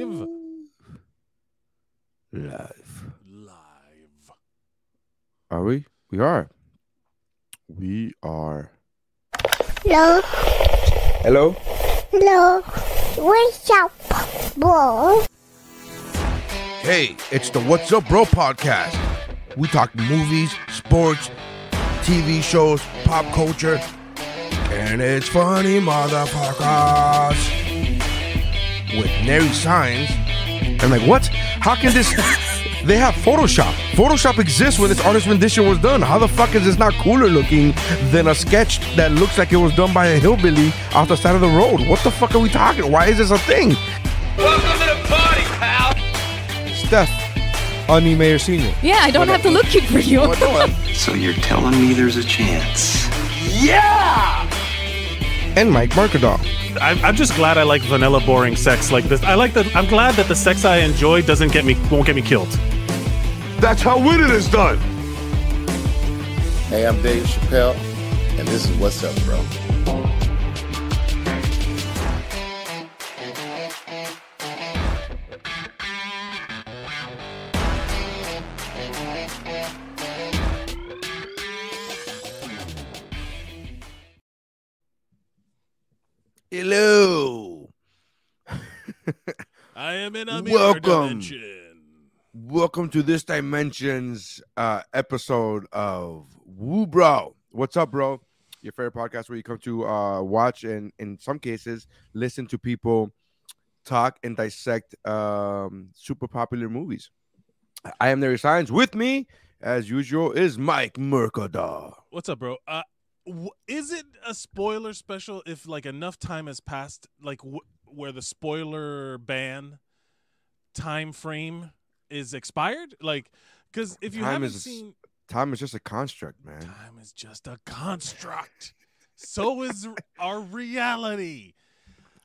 live? Live. Live. Are we? We are. We are. Hello, Hello? hello, what's up, bro? Hey, it's the What's Up Bro podcast. We talk movies, sports, TV shows, pop culture, and it's funny, motherfuckers. With Nary Signs. I'm like, what? How can this. They have Photoshop. Photoshop exists when this artist rendition was done. How the fuck is this not cooler looking than a sketch that looks like it was done by a hillbilly off the side of the road? What the fuck are we talking? Why is this a thing? Welcome to the party, pal. Steph, Uni Mayor Senior. Yeah, I don't have to look cute for you. So you're telling me there's a chance? And Mike Markadal. I'm, I'm just glad I like vanilla boring sex like this. I like that. I'm glad that the sex I enjoy doesn't get me won't get me killed. That's how winning is done. Hey, I'm Dave Chappelle, and this is What's Up, Bro. I am in a mirror Welcome. Welcome to this dimension's uh, episode of Woo Bro. What's up, bro? Your favorite podcast where you come to uh, watch and, in some cases, listen to people talk and dissect um, super popular movies. I am Nary Signs. With me, as usual, is Mike Mercadal. What's up, bro? Uh, w- is it a spoiler special if like enough time has passed, like w- where the spoiler ban time frame is expired? Like, because if you Time haven't is- seen, Time is just a construct, man. time is just a construct. so is our reality.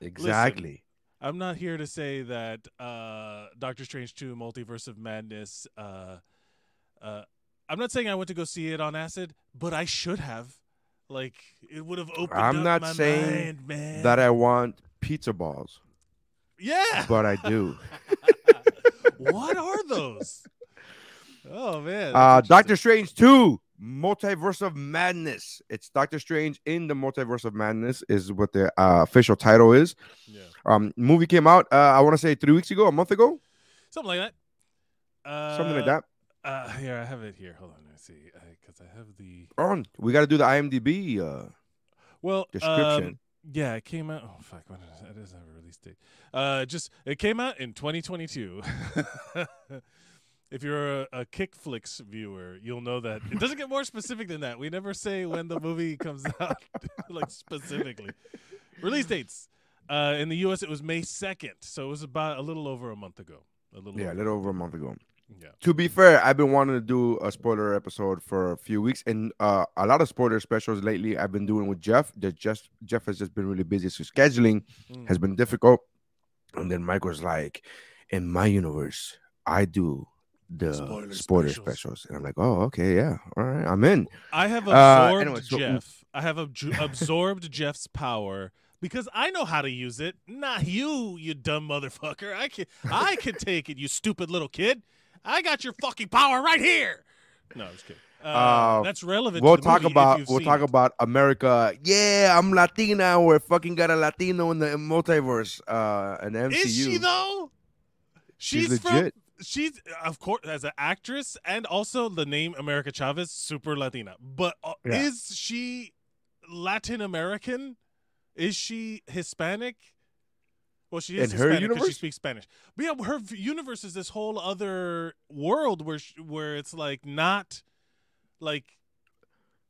Exactly. I'm not here to say that uh, Doctor Strange 2 Multiverse of Madness uh, uh, I'm not saying I went to go see it on acid, but I should have. Like it would have opened I'm up not my saying mind, man. That I want pizza balls, yeah. but I do. what are those? Oh man. Uh, Doctor. Strange 2, Multiverse of Madness. It's Doctor Strange in the Multiverse of Madness, is what the uh, official title is. Yeah. Um, movie came out, uh, I want to say three weeks ago, a month ago, Something like that. Uh, something like that. Uh, here I have it here. Hold on, me see, because I, have the Oh, we got to do the IMDb uh, well description. um, yeah, it came out. Oh fuck, when is it? It doesn't have a release date. Uh, just it came out in 2022. if you're a, a Kick Flicks viewer, you'll know that it doesn't get more specific than that. We never say when the movie comes out, like specifically. Release dates. Uh, in the U.S., it was May 2nd, so it was about a little over a month ago. A little. yeah, a little over a month ago. Yeah. To be fair, I've been wanting to do a spoiler episode for a few weeks, and uh, a lot of spoiler specials lately. I've been doing with Jeff. That just Jeff has just been really busy, so scheduling Mm. has been difficult. And then Mike was like, "In my universe, I do the Spoiler spoiler, specials. specials. and I'm like, "Oh, okay, yeah, all right, I'm in." I have Uh, absorbed anyway, so- Jeff. I have abju- absorbed Jeff's power because I know how to use it. Not you, you dumb motherfucker. I can I can take it, you stupid little kid. I got your fucking power right here. No, I was kidding. Uh, Uh, that's relevant. We'll to the talk about we'll talk it. about America. Yeah, I'm Latina. We're fucking got a Latino in the multiverse. Uh, an MCU. Is she though? She's She's, from. legit. She's of course as an actress and also the name America Chavez, super Latina. But uh, Yeah. is she Latin American? Is she Hispanic? Well, she is In her Hispanic 'cause she speaks Spanish. But yeah, her universe is this whole other world where sh- where it's like not like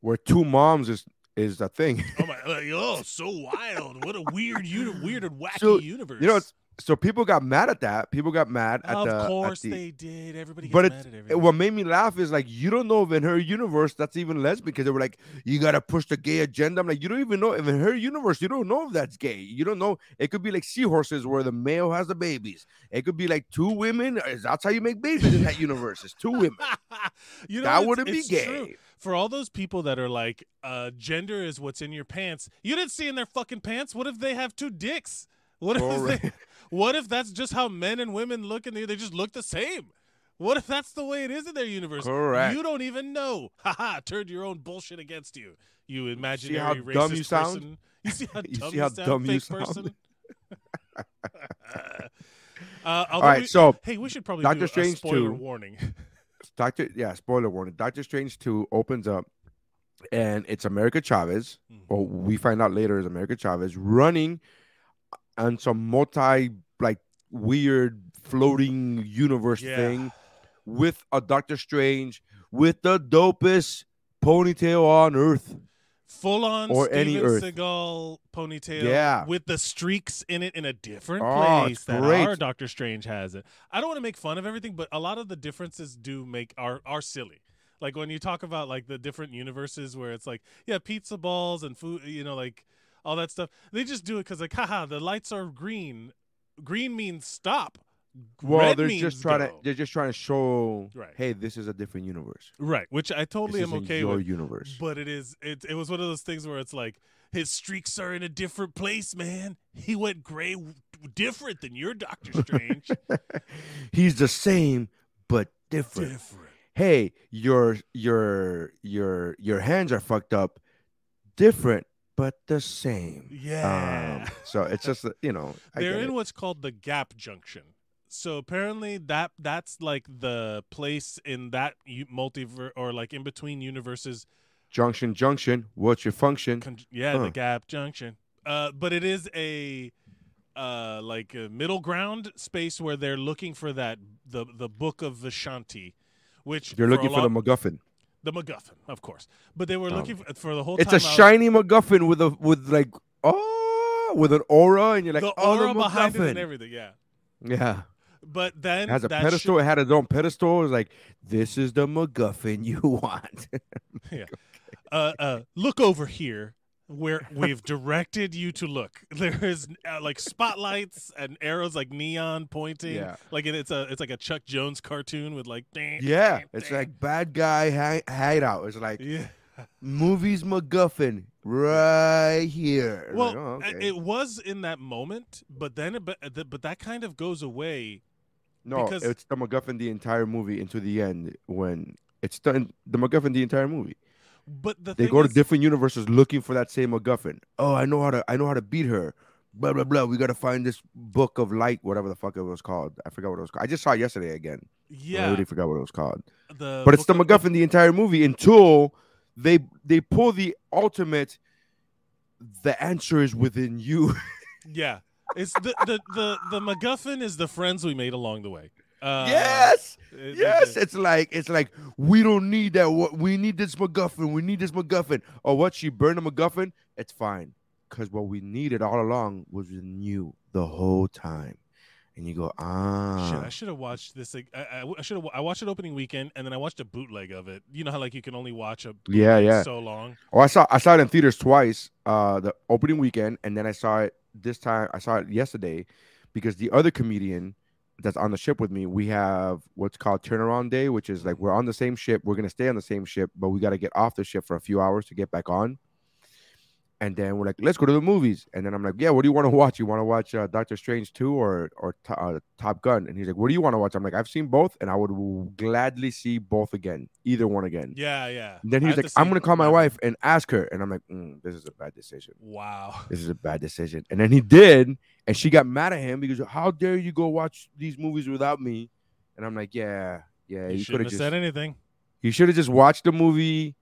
Where two moms is is a thing. oh my like, oh so wild. What a weird uni- weird and wacky So, universe. You know, it's, so people got mad at that. People got mad at of the. at course the- they did. Everybody But mad it's, at it- what made me laugh is like you don't know if in her universe that's even lesbian because they were like you gotta push the gay agenda. I'm like you don't even know if in her universe you don't know if that's gay. You don't know. It could be like seahorses where the male has the babies. It could be like two women. That's how you make babies in that universe? It's two women. you know that wouldn't be gay. true. For all those people that are like, uh, gender is what's in your pants. You didn't see in their fucking pants. What if they have two dicks? What if Correct. they, What if that's just how men and women look in the they just look the same? What if that's the way it is in their universe? Correct. You don't even know. Haha, turned your own bullshit against you. You imaginary how racist dumb you sound? person. You see how dumb You see you how sound, dumb you sound? person? uh, All right, we- so hey, we should probably Doctor do a Strange spoiler 2. warning. Doctor, yeah, spoiler warning. Doctor Strange 2 opens up and it's America Chavez, Mhm. or we find out later is America Chavez running on some multi like weird floating universe Yeah. thing with a Doctor Strange with the dopest ponytail on earth. Full on Or Steven any Earth. Seagal ponytail Yeah. with the streaks in it in a different Oh, place that great. our Doctor Strange has it. I don't want to make fun of everything, but a lot of the differences do make are are silly. Like when you talk about like the different universes where it's like, yeah, pizza balls and food, you know, like all that stuff. They just do it because like, haha, the lights are green. Green means stop. Well, Red they're just trying to they're just trying to show Right. hey, this is a different universe. right, which I totally this am okay your with. universe. But it is it it was one of those things where it's like his streaks are in a different place, man. He went gray different than your Doctor Strange. He's the same but different. different. Hey, your your your your hands are fucked up, different but the same. Yeah. Um, so it's just that, you know They're in it. what's called the gap junction. So apparently that that's like the place in that multiverse or like in between universes. junction junction. What's your function? Con- yeah, Huh. the gap junction. Uh, but it is a uh like a middle ground space where they're looking for that the the book of Vishanti, which You're for looking for lot- the MacGuffin. The MacGuffin, of course. But they were Um, looking for, for the whole It's a I was- shiny MacGuffin with a with like oh with an aura, and you're like the oh aura the behind it and everything. Yeah. Yeah, But then it has a that pedestal. shit- It had its own pedestal. It was like this is the MacGuffin you want. Yeah. Uh, uh, look over here where we've directed you to look. There is uh, like spotlights and arrows, like neon pointing. Yeah. Like it, it's a it's like a Chuck Jones cartoon with like. yeah, it's like bad guy hi- hideout. It's like Yeah. movies MacGuffin right here. Well, Like, oh, uh, okay. it was in that moment, but then it, but uh, but that kind of goes away. no, because- it's the MacGuffin the entire movie into the end when it's done. The MacGuffin the entire movie. But the They go to is- different universes looking for that same MacGuffin. Oh, I know how to. I know how to beat her. Blah blah blah. We got to find this book of light, whatever the fuck it was called. I forgot what it was called. I just saw it yesterday again. Yeah, I Yeah, really forgot what it was called. the but it's the book of- MacGuffin the entire movie until they they pull the ultimate. The answer is within you. Yeah, it's the the the the MacGuffin is the friends we made along the way. Uh, yes, it- yes. it- It's like it's like we don't need that. What we need this MacGuffin. We need this MacGuffin. Or what? She burned a MacGuffin. It's fine, because what we needed all along was you the whole time. And you go ah. Shit. I should have watched this. like, I, I, I should have. I watched it opening weekend, and then I watched a bootleg of it. You know how like you can only watch a Yeah, yeah. so long. Oh, I saw I saw it in theaters twice. Uh, the opening weekend, and then I saw it this time. I saw it yesterday because the other comedian that's on the ship with me, we have what's called turnaround day, which is like we're on the same ship. We're gonna stay on the same ship, but we got to get off the ship for a few hours to get back on. And then we're like, let's go to the movies. And then I'm like, yeah, what do you want to watch? You want to watch uh, Doctor Strange 2 or or uh, Top Gun? And he's like, what do you want to watch? I'm like, I've seen both, and I would gladly see both again, either one again. Yeah, yeah. And then he's like, I'm gonna call my wife and ask her. And I'm like, mm, this is a bad decision. Wow. This is a bad decision. And then he did, and she got mad at him because how dare you go watch these movies without me? And I'm like, yeah, yeah, you you shouldn't have have just said anything. you should have just watched the movie,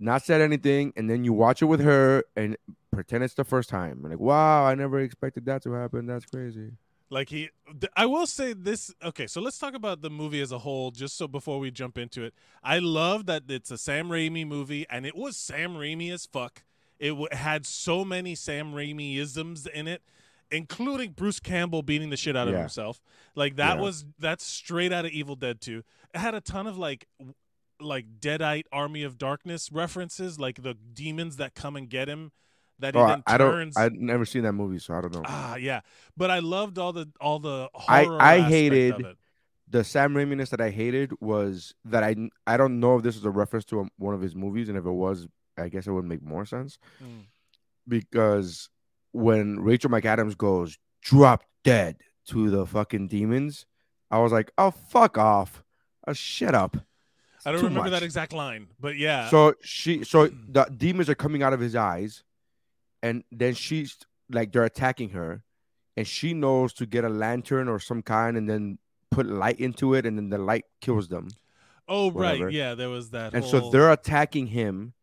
not said anything, and then you watch it with her and pretend it's the first time. Like, wow, I never expected that to happen. That's crazy. Like he, I will say this. Okay, so let's talk about the movie as a whole, just so before we jump into it. I love that it's a Sam Raimi movie, and it was Sam Raimi as fuck. It w- had so many Sam Raimi isms in it, including Bruce Campbell beating the shit out of Yeah. himself. Like that Yeah. was that's straight out of Evil Dead 2. It had a ton of like like Deadite Army of Darkness references, like the demons that come and get him. That he Oh, then I, I don't. turns. I've never seen that movie, so I don't know. Ah, yeah, but I loved all the all the I- horror. I aspect hated- the Sam Raimi-ness that I hated was that I I don't know if this was a reference to a, one of his movies, and if it was, I guess it would make more sense Mm. because when Rachel McAdams goes drop dead to the fucking demons, I was like, oh fuck off, uh, shut up. I don't remember much. that exact line, but yeah. So she, so the demons are coming out of his eyes, and then she's like they're attacking her, and she knows to get a lantern or some kind, and then put light into it, and then the light kills them. oh right, yeah, there was that. And whole, so they're attacking him,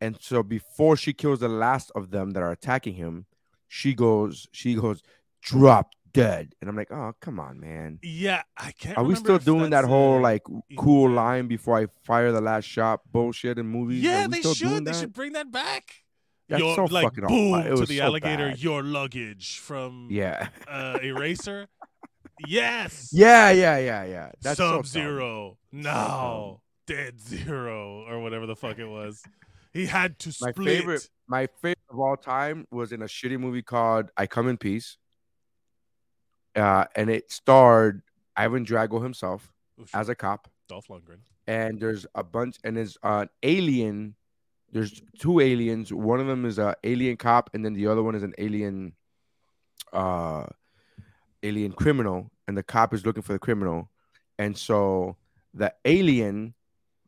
and so before she kills the last of them that are attacking him, she goes, she goes, drop dead, and I'm like, oh come on, man. Yeah, I can't. Are we still doing that whole like cool thing. line before I fire the last shot bullshit in movies? Yeah, they should. They should bring that back. That's your, so like fucking awful. boom It to the so alligator. bad. Your luggage from Yeah. uh, eraser. yes. Yeah, yeah, yeah, yeah. That's so. Sub Zero. no. Dead Zero or whatever the fuck it was. He had to My split. favorite, my favorite of all time was in a shitty movie called "I Come in Peace," uh, and it starred Ivan Drago himself shit. as a cop. Dolph Lundgren. and there's a bunch and there's an alien there's two aliens one of them is a alien cop and then the other one is an alien uh alien criminal and the cop is looking for the criminal and so the alien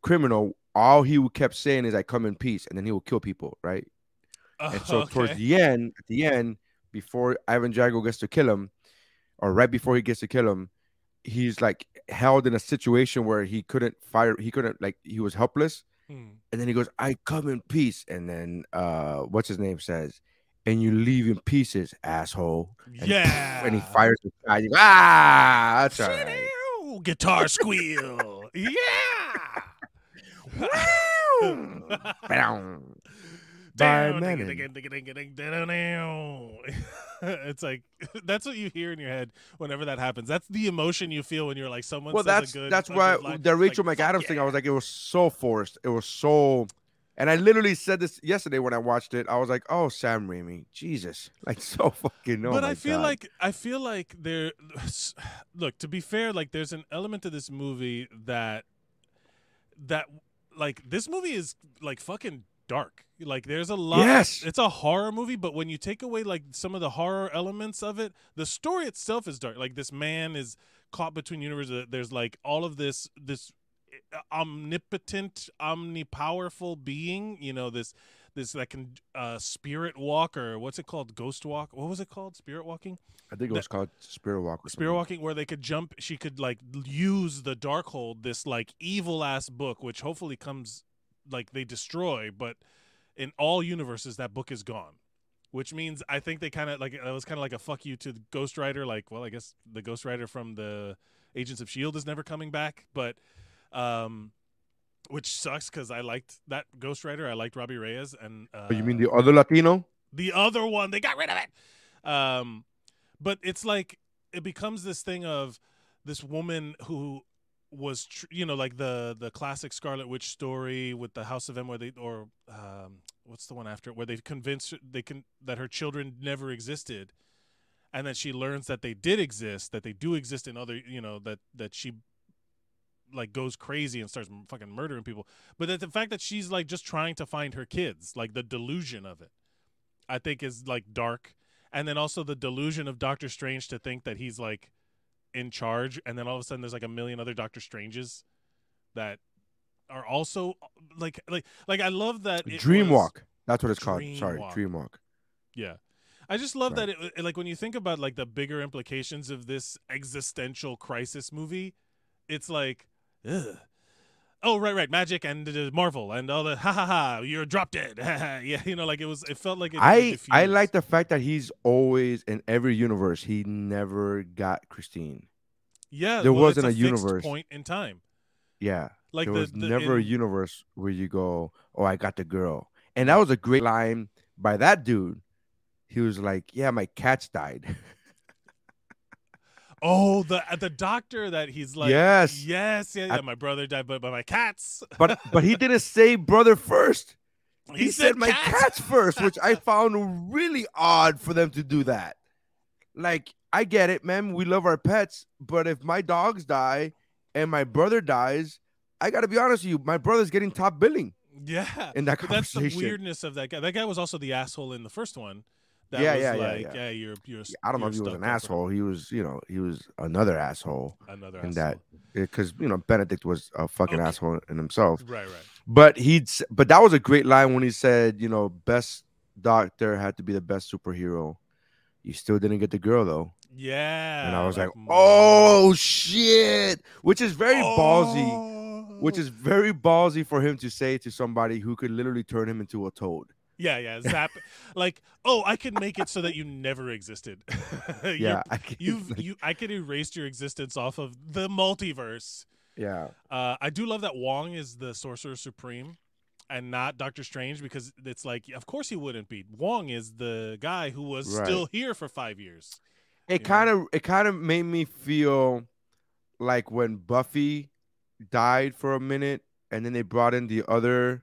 criminal all he kept saying is i come in peace and then he will kill people right and so towards the end at the end before ivan drago gets to kill him or right before he gets to kill him he's like held in a situation where he couldn't fire he couldn't like he was helpless Hmm. and then he goes i come in peace and then uh what's his name says and you leave in pieces asshole and, Yeah. and he fires the guy ah that's all right Guitar squeal. yeah. Bow. By it's like that's what you hear in your head whenever that happens. That's the emotion you feel when you're like someone. well that's good, that's why the rachel like, mcadams fuck thing i was like it was so forced it was so and i literally said this yesterday when i watched it i was like oh sam raimi jesus like so fucking oh but I feel God. like I feel like there. Look, to be fair, like there's an element to this movie that that like this movie is like fucking dark. Like there's a lot. Yes. it's a horror movie, but when you take away like some of the horror elements of it, the story itself is dark. Like this man is caught between universes. There's like all of this this omnipotent, omnipowerful being. You know this this that can uh spirit walk or what's it called ghost walk what was it called spirit walking i think it was called spirit walk spirit walking where they could jump she could like use the dark hold this like evil ass book which hopefully comes like they destroy but in all universes that book is gone. Which means i think they kind of like it was kind of like a fuck you to the ghost rider like well i guess the ghost rider from the agents of shield is never coming back but um which sucks because i liked that ghost rider i liked robbie reyes and uh, you mean the other latino? The other one they got rid of it! Um but it's like it becomes this thing of this woman who was tr- you know like the the classic scarlet witch story with the house of m where they or um what's the one after where they convinced they can that her children never existed and then she learns that they did exist that they do exist in other you know that that she like goes crazy and starts fucking murdering people. But that the fact that she's like just trying to find her kids like the delusion of it I think is like dark, and then also the delusion of Doctor Strange to think that he's like in charge, and then all of a sudden there's like a million other Doctor Stranges that are also like like like I love that it dream was- walk that's what it's called Dream sorry Walk. dream walk Yeah. I just love Right. that it, it- like when you think about like the bigger implications of this existential crisis movie, it's like ugh. Oh right, right, magic and uh, Marvel and all the ha ha ha. You're drop dead. yeah, you know, like it was. It felt like it, it I I like the fact that he's always in every universe. He never got Christine. Yeah, There well, wasn't a fixed universe. point in time. Yeah, Like there the, was the- never a universe where you go, "Oh, I got the girl," and that was a great line by that dude. He was like, "Yeah, my cats died." Oh, the uh, the doctor that he's like. Yes. Yes. Yeah. Yeah. My brother died, but by my cats. but but he didn't say brother first. He, He, said, my cats first, which I found really odd for them to do that. Like, I get it, man. We love our pets, but if my dogs die and my brother dies, I got to be honest with you. My brother's getting top billing Yeah. in that But that's the conversation. weirdness of that guy. That guy was also the asshole in the first one. That Yeah, was yeah, yeah, like, yeah. you're you're. I don't know if he was an asshole. He was, you know, he was another asshole Another asshole. that because you know Benedict was a fucking Okay. asshole in himself. Right, right. But he'd, but that was a great line when he said, you know, best doctor had to be the best superhero. You still didn't get the girl though, Yeah. and I was like, mm. oh shit, which is very ballsy. Oh. Which is very ballsy for him to say to somebody who could literally turn him into a toad. Yeah, yeah. Zap. like, oh, I can make it so that you never existed. Yeah, I can- You've like, you. I could erase your existence off of the multiverse. yeah, Uh, I do love that Wong is the Sorcerer Supreme and not Doctor Strange because it's like, of course he wouldn't be. Wong is the guy who was Right. still here for five years. it kind of it kind of made me feel like when Buffy died for a minute, and then they brought in the other.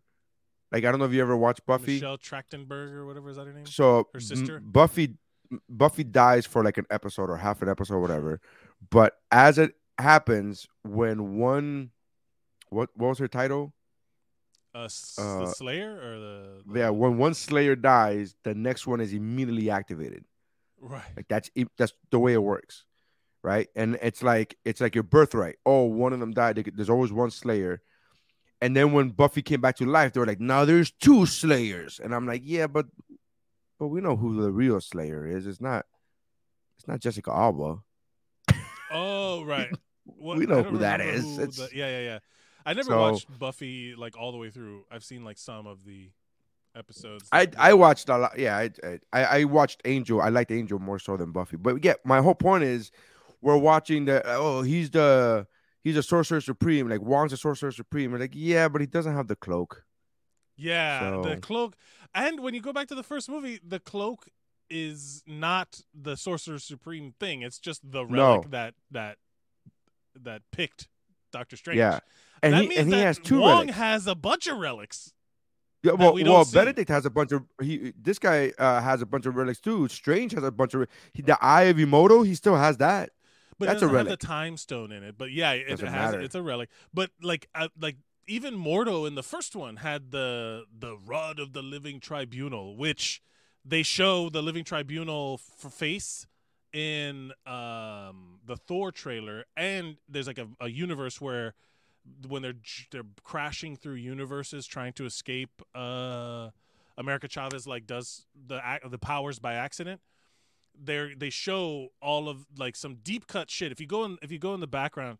Like I don't know if you ever watched Buffy. Michelle Trachtenberg or whatever is that her name? So Her M- sister? Buffy Buffy dies for like an episode or half an episode, whatever. But as it happens, when one what what was her title? Uh, s- uh, the Slayer or the, the Yeah, when one Slayer dies, the next one is immediately activated. right. Like that's that's the way it works, right? And it's like it's like your birthright. Oh, one of them died. There's always one Slayer. And then when Buffy came back to life, they were like, "Now there's two Slayers." And I'm like, "Yeah, but but we know who the real Slayer is. It's not it's not Jessica Alba." Oh right. What, We know who that is. who It's- the- yeah, yeah, yeah. I never So- watched Buffy like all the way through. I've seen like some of the episodes. I I watched a lot. Yeah, I, I I watched Angel. I liked Angel more so than Buffy. But yeah, my whole point is we're watching the oh he's the he's a sorcerer supreme. Like Wong's a sorcerer supreme. We're like yeah, but he doesn't have the cloak. Yeah, the cloak. And when you go back to the first movie, the cloak is not the Sorcerer Supreme thing. It's just the relic No. that that that picked Doctor Strange. Yeah, and that he means and he has two Wong relics. has a bunch of relics. Yeah, well, we well, see. Benedict has a bunch of he. This guy uh, has a bunch of relics too. Strange has a bunch of he, the Eye of Agamotto. He still has that. But That's it a doesn't have relic. the time stone in it. But yeah, it Doesn't has matter. it's a relic. But like uh, like even Mordo in the first one had the the rod of the living tribunal, which they show the living tribunal f- face in um the Thor trailer and there's like a, a universe where when they're they're crashing through universes trying to escape uh America Chavez like does the the powers by accident they they show all of like some deep cut shit. If you go in if you go in the background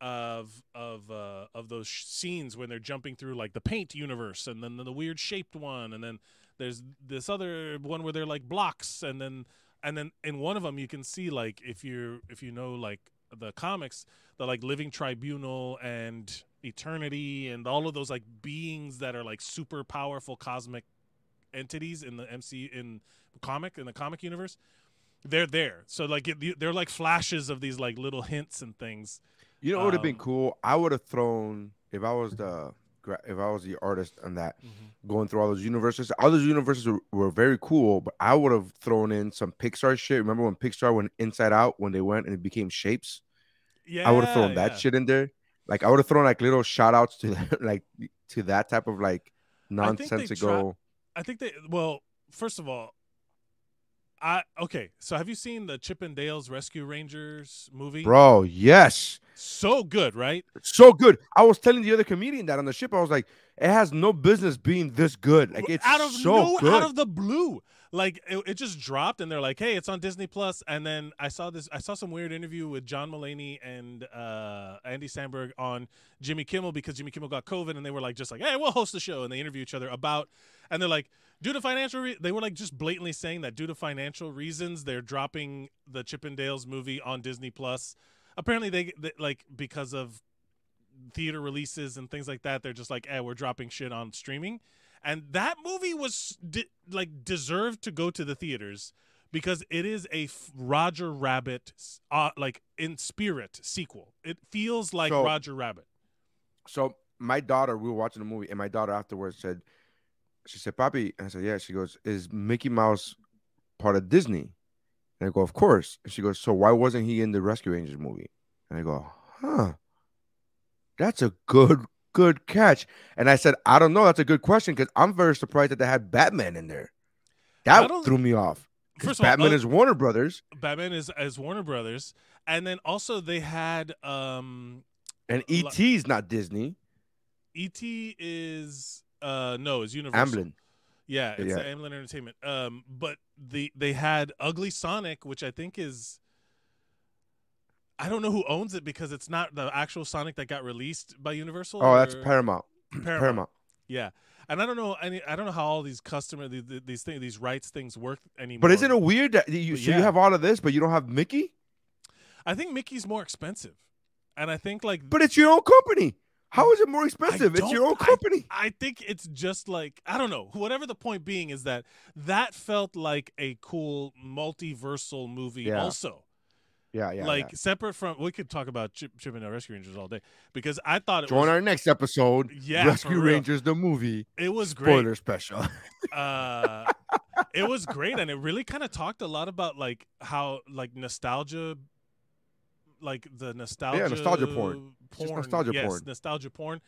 of of uh, of those sh- scenes when they're jumping through like the paint universe and then the weird shaped one and then there's this other one where they're like blocks and then and then in one of them you can see like if you if you know like the comics the like living tribunal and eternity and all of those like beings that are like super powerful cosmic entities in the MC in comic in the comic universe they're there. So like it, they're like flashes of these like little hints and things. You know what would have been Um, cool? I would have thrown if I was the if I was the artist on that Mm-hmm. going through all those universes. All those universes were, were very cool, but I would have thrown in some Pixar shit. Remember when Pixar went Inside Out when they went and it became shapes? Yeah, I would have thrown that yeah. shit in there. Like I would have thrown like little shout outs to like to that type of like I think they nonsensical. I think they well, first of all, I okay. So have you seen the Chip and Dale's Rescue Rangers movie? Bro, yes. so good, right? So good. I was telling the other comedian that on the ship, I was like, it has no business being this good. Like it's out of so no, good. out of the blue. Like it, it just dropped, and they're like, "Hey, it's on Disney Plus." And then I saw this. I saw some weird interview with John Mulaney and uh, Andy Samberg on Jimmy Kimmel because Jimmy Kimmel got COVID, and they were like, just like, "Hey, we'll host the show," and they interview each other about, and they're like, due to financial, re-, they were like just blatantly saying that due to financial reasons, they're dropping the Chippendales movie on Disney Plus. Apparently, they, they like because of theater releases and things like that they're just like eh we're dropping shit on streaming. And that movie was de- like deserved to go to the theaters because it is a f- Roger Rabbit uh, like in spirit sequel. It feels like So- Roger Rabbit. So my daughter, we were watching the movie, and my daughter afterwards said, she said, Papi, and I said, Yeah. She goes, Is Mickey Mouse part of Disney? And I go, Of course. And she goes, So why wasn't he in the Rescue Rangers movie? And I go, Huh. That's a good, good catch. And I said, I don't know. That's a good question because I'm very surprised that they had Batman in there. That threw me off. first of all, Batman uh, is Warner Brothers, Batman is as Warner Brothers, and then also they had um and E.T. is not Disney. E.T. is uh no, it's Universal. Amblin. Yeah, it's Yeah. Amblin Entertainment. Um, but the they had Ugly Sonic, which I think is. I don't know who owns it because it's not the actual Sonic that got released by Universal. Oh, that's Paramount. Paramount. Paramount. Yeah, and I don't know any. I don't know how all these customer these, these things these rights things work anymore. But isn't it weird that you But so yeah. you have all of this, but you don't have Mickey? I think Mickey's more expensive, and I think like. But it's your own company. How is it more expensive? It's your own company. I think it's just like I don't know. Whatever the point being is that that felt like a cool multiversal movie. Yeah. Also, yeah, yeah. like yeah. separate from we could talk about Chip, Chip and the Rescue Rangers all day because I thought it Join was our next episode. Yeah, Rescue. Rangers the movie. it was great. Spoiler special. uh, it was great, and it really kind of talked a lot about like how like nostalgia, like the nostalgia, Yeah, nostalgia porn. Just nostalgia yes, porn. nostalgia porn.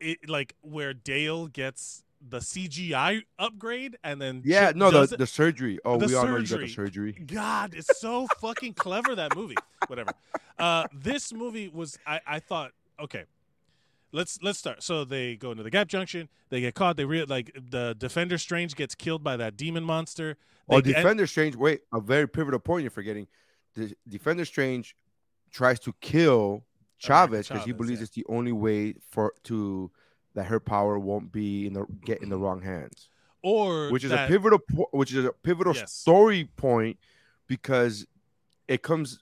It like where Dale gets the CGI upgrade, and then yeah, no, the, the surgery. Oh, The we all know you got the surgery. God, it's so fucking clever that movie. Whatever. Uh, this movie was. I, I thought okay. Let's let's start. So they go into the Gap Junction. They get caught. They re- like the Defender Strange gets killed by that demon monster. They Oh, get- Defender Strange. Wait, a very pivotal point you're forgetting. The Defender Strange tries to kill Chavez because he believes yeah. it's the only way for to that her power won't be in the get in the wrong hands. or Which is that- a pivotal, po- which is a pivotal Yes. story point because it comes.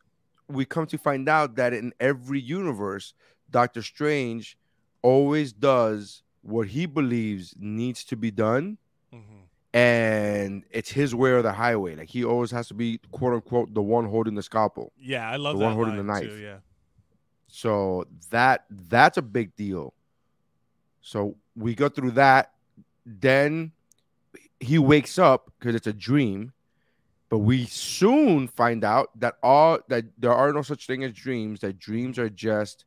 We come to find out that in every universe, Doctor Strange always does what he believes needs to be done. And it's his way or the highway. Like he always has to be quote unquote the one holding the scalpel. Yeah, I love The that one holding the knife. Too, yeah. So that that's a big deal. So we go through that. Then he wakes up because it's a dream. But we soon find out that all that there are no such thing as dreams. That dreams are just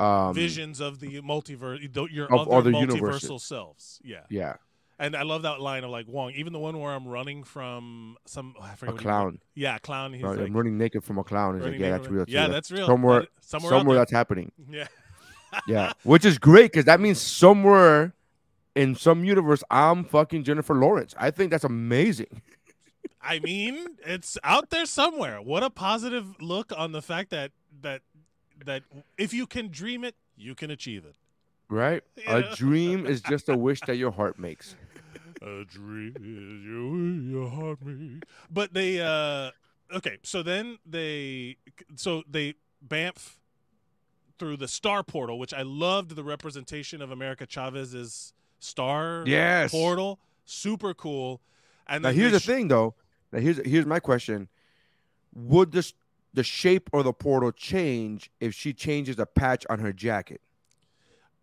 um, Visions of the multiverse, your Of other, other multiversal universes. selves. Yeah, Yeah, and I love that line of like Wong. Even the one where I'm running from some oh, I a forget what he- clown. Yeah, clown. He's Right, like I'm running naked from a clown. He's like, yeah, that's real. Yeah, That- that's real. Somewhere, That- somewhere, somewhere, that's happening. Yeah. Yeah, which is great because that means somewhere in some universe, I'm fucking Jennifer Lawrence. I think that's amazing. I mean, it's out there somewhere. What a positive look on the fact that that that if you can dream it, you can achieve it. Right? A dream is just a wish that your heart makes. A dream is you, your heart me. But they uh okay, so then they so they bamf through the star portal, which I loved the representation of America Chavez's star Yes. portal. Super cool. And Now here's the sh- thing, though. Now here's here's my question: Would this the shape of the portal change if she changes a patch on her jacket?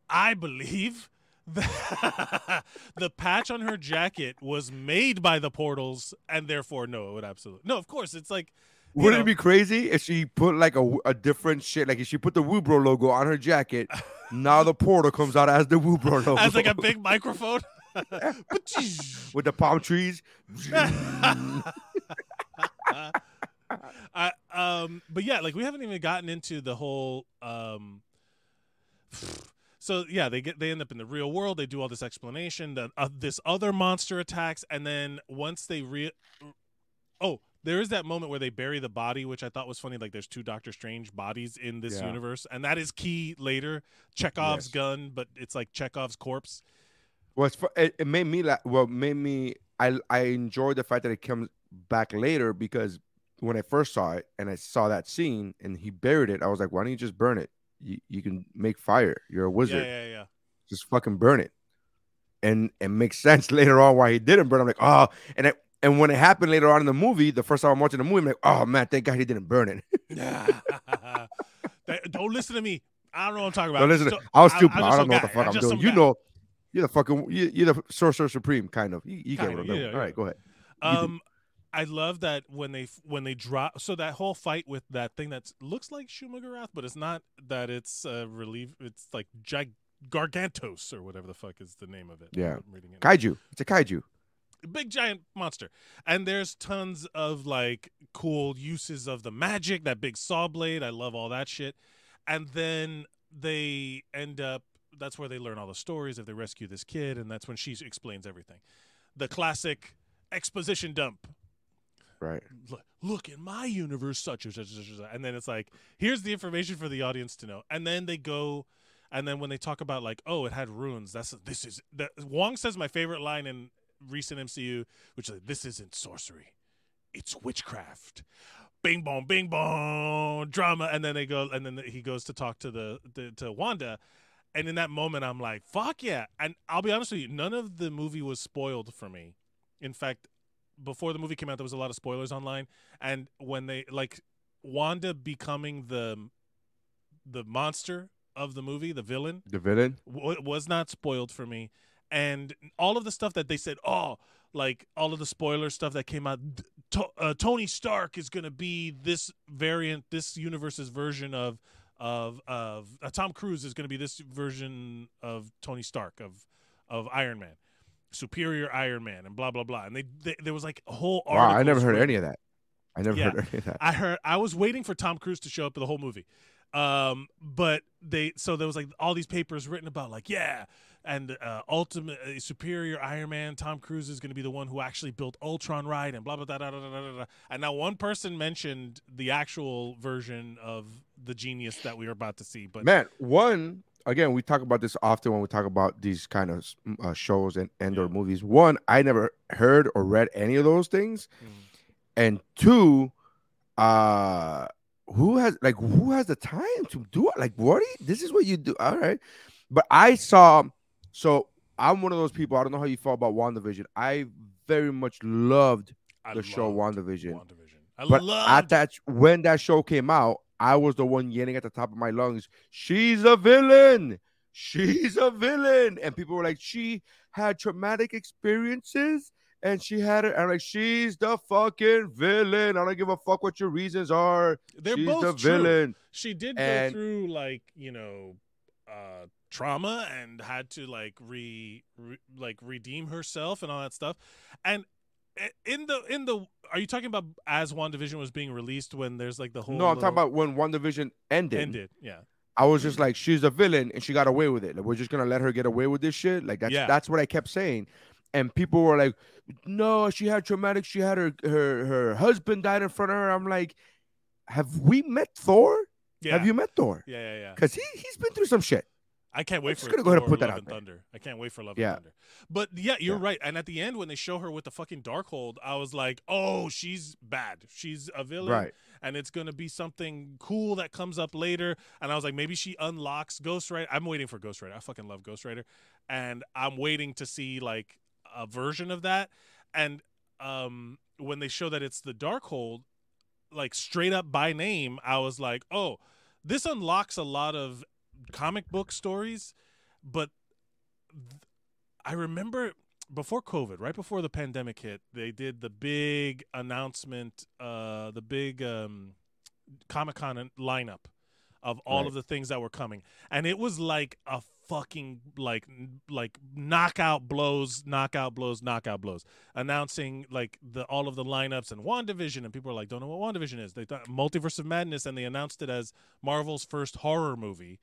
I believe that the patch on her jacket was made by the portals, and therefore, no, it would absolutely no. Of course, it's like Wouldn't know, it be crazy if she put like a, a different shit? Like if she put the Woobro logo on her jacket, now the portal comes out as the Woobro logo. as like a big microphone. with the palm trees. I, um, but yeah, like we haven't even gotten into the whole. Um, so yeah, they get they end up in the real world. They do all this explanation. That uh, this other monster attacks, and then once they re, oh, there is that moment where they bury the body, which I thought was funny. Like there's two Doctor Strange bodies in this Yeah. universe, and that is key later. Chekhov's Yes. gun, but it's like Chekhov's corpse. Well, it, it made me like well, made me I I enjoyed the fact that it comes back later because when I first saw it and I saw that scene and he buried it, I was like, why don't you just burn it? You you can make fire. You're a wizard. Yeah, yeah, yeah. Just fucking burn it. And it makes sense later on why he didn't burn. It. I'm like, oh, and it, and when it happened later on in the movie, the first time I'm watching the movie, I'm like, oh man, thank God he didn't burn it. Don't listen to me. I don't know what I'm talking about. But listen, So- I was stupid. I'm I, don't know what the fuck I'm I'm doing. You guy. know, you're the fucking you, you're the sorcerer supreme, kind of. You, you get what I'm doing. All right, go ahead. Um, I love that when they when they drop. So that whole fight with that thing that looks like Shuma-Gorath, but it's not. That it's uh, relief. It's like gig- Gargantos or whatever the fuck is the name of it. Yeah. I'm reading it. Kaiju. It's a kaiju. big giant monster. And there's tons of like cool uses of the magic, that big saw blade. I love all that shit. And then they end up that's where they learn all the stories if they rescue this kid and that's when she explains everything. The classic exposition dump Right. look, in my universe such and such such, such. and then it's like here's the information for the audience to know. And then they go and then when they talk about like oh it had runes that's this is that wong says my favorite line in recent mcu which is like, this isn't sorcery. It's witchcraft. Bing bong bing bong drama. And then they go and then he goes to talk to the, the to wanda. And in that moment i'm like fuck yeah. And i'll be honest with you none of the movie was spoiled for me. In fact before the movie came out there was a lot of spoilers online. And when they like wanda becoming the the monster of the movie the villain The villain. w- was not spoiled for me. And all of the stuff that they said oh like all of the spoiler stuff that came out to- uh, tony stark is going to be this variant this universe's version of of of uh, tom cruise is going to be this version of tony stark of of iron man superior iron man and blah blah blah and they, they there was like a whole Wow, I never heard any of that. I never Yeah. heard any of that. I heard I was waiting for Tom Cruise to show up for the whole movie. Um, but they so there was like all these papers written about like yeah, and uh, ultimate uh, superior Iron Man Tom Cruise is going to be the one who actually built Ultron right and blah blah blah, blah, blah, blah, blah, blah. And now one person mentioned the actual version of the genius that we were about to see, but Man, one again, we talk about this often when we talk about these kind of uh, shows and and or movies. One, I never heard or read any of those things, Mm. and two, uh, who has like who has the time to do it? Like, what? you- this is what you do. All right, but I saw. So I'm one of those people. I don't know how you felt about WandaVision. I very much loved I the show WandaVision. WandaVision. I But loved at that when that show came out, I was the one yelling at the top of my lungs, "She's a villain! She's a villain!" And people were like, "She had traumatic experiences." And she had it, and like she's the fucking villain. I don't give a fuck what your reasons are. They're she's both the true. villain. she did And- go through like you know uh trauma and had to like re, re like redeem herself and all that stuff and in the in the are you talking about as WandaVision was being released when there's like the whole No, I'm talking about when WandaVision ended. ended yeah I was just like, she's a villain, and she got away with it. Like, we're just gonna let her get away with this shit. Like that's Yeah. that's what I kept saying. And people were like, "No, she had traumatic. She had her her her husband died in front of her." I'm like, "Have we met Thor? yeah Have you met Thor? yeah yeah yeah Because he he's been through some shit." I can't wait just for gonna go ahead and put that Love out and there. Thunder. I can't wait for Love Yeah. and Thunder. But yeah, you're Yeah. right. And at the end, when they show her with the fucking Darkhold, I was like, oh, she's bad. She's a villain. Right. And it's gonna be something cool that comes up later. And I was like, maybe she unlocks Ghost Rider. I'm waiting for Ghost Rider. I fucking love Ghost Rider, and I'm waiting to see like a version of that. And um, when they show that it's the Darkhold, like straight up by name, I was like, oh, this unlocks a lot of comic book stories, but th- I remember before COVID, right before the pandemic hit, they did the big announcement, uh, the big um, Comic Con lineup of all Right. of the things that were coming, and it was like a fucking like like knockout blows, knockout blows, knockout blows, announcing like the all of the lineups and WandaVision, and people are like, don't know what WandaVision is. They thought Multiverse of Madness, and they announced it as Marvel's first horror movie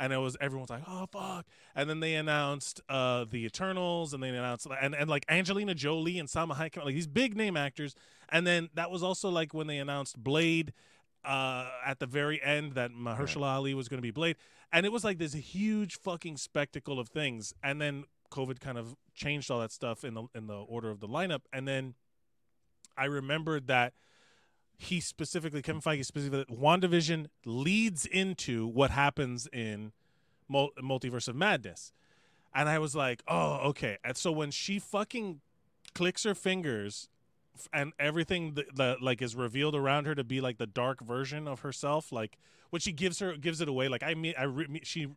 and it was everyone's like, "Oh fuck!" And then they announced uh the Eternals, and they announced and and like Angelina Jolie and Salma Hayek, like these big name actors. And then that was also like when they announced Blade uh at the very end that Mahershala Ali was going to be Blade, and it was like this huge fucking spectacle of things. And then COVID kind of changed all that stuff in the in the order of the lineup, and then I remembered that he specifically Kevin Feige specifically WandaVision leads into what happens in Mul- Multiverse of Madness. And I was like, "Oh, okay." And so when she fucking clicks her fingers and everything that, that like is revealed around her to be like the dark version of herself, like when she gives her gives it away, like I mean I re- me- she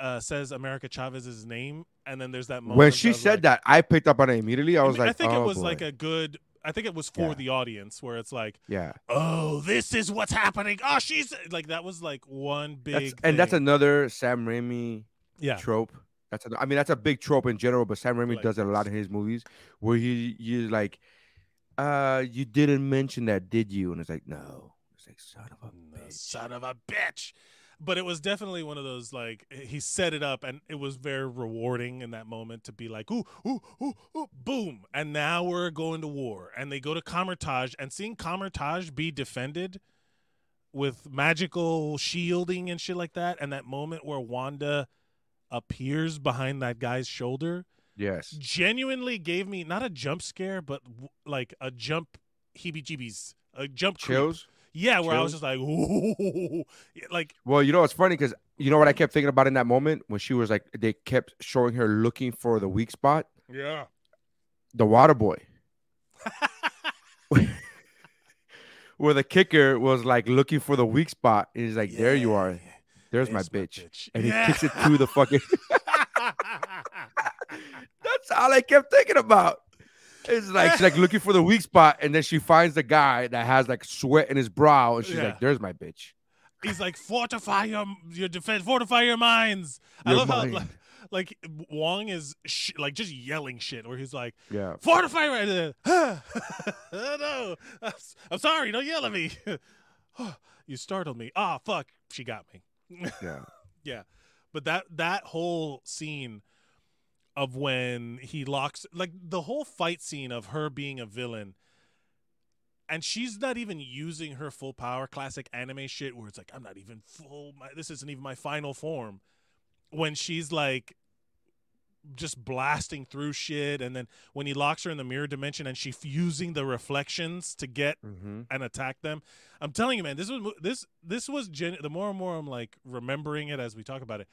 uh, says America Chavez's name and then there's that moment When she said like- that, I picked up on it immediately. I I, was mean, like, I think oh, it was boy. like a good I think it was for Yeah. the audience where it's like yeah. oh, this is what's happening. Oh, she's like that was like one big That's, and that's another Sam Raimi yeah, trope. That's a, I mean that's a big trope in general, but Sam Raimi Like does it a lot in his movies where he you like, uh, you didn't mention that, did you? And it's like, no. It's like son of a bitch. son of a bitch. But it was definitely one of those like eh, he set it up, and it was very rewarding in that moment to be like, ooh, ooh, ooh, ooh, boom, and now we're going to war, and they go to Kamar-Taj, and seeing Kamar-Taj be defended with magical shielding and shit like that, and that moment where Wanda appears behind that guy's shoulder, Yes. genuinely gave me not a jump scare, but w- like a jump heebie-jeebies, a jump creep. Yeah, where I was just like, ooh, like Well, you know what's funny because you know what I kept thinking about in that moment when she was like they kept showing her looking for the weak spot, yeah, the water boy. Where the kicker was like looking for the weak spot. And he's like, There you are. Yeah, There's, my, there's bitch. And he kicks it to the fucking That's all I kept thinking about. It's like she's like looking for the weak spot, and then she finds the guy that has like sweat in his brow, and she's Yeah. like, "There's my bitch." He's like, fortify your your defense, fortify your minds. I Your love how mind. like, like Wong is sh- like just yelling shit, where he's like, Yeah, fortify your oh, no, I'm, I'm sorry, don't yell at me. you startled me. Ah, fuck, she got me. yeah. Yeah. But that that whole scene of when he locks like the whole fight scene of her being a villain and she's not even using her full power classic anime shit where it's like I'm not even full my, this isn't even my final form when she's like just blasting through shit and then when he locks her in the mirror dimension and she fusing the reflections to get Mm-hmm. and attack them. I'm telling you, man, this was this this was gen- the more and more I'm like remembering it as we talk about it.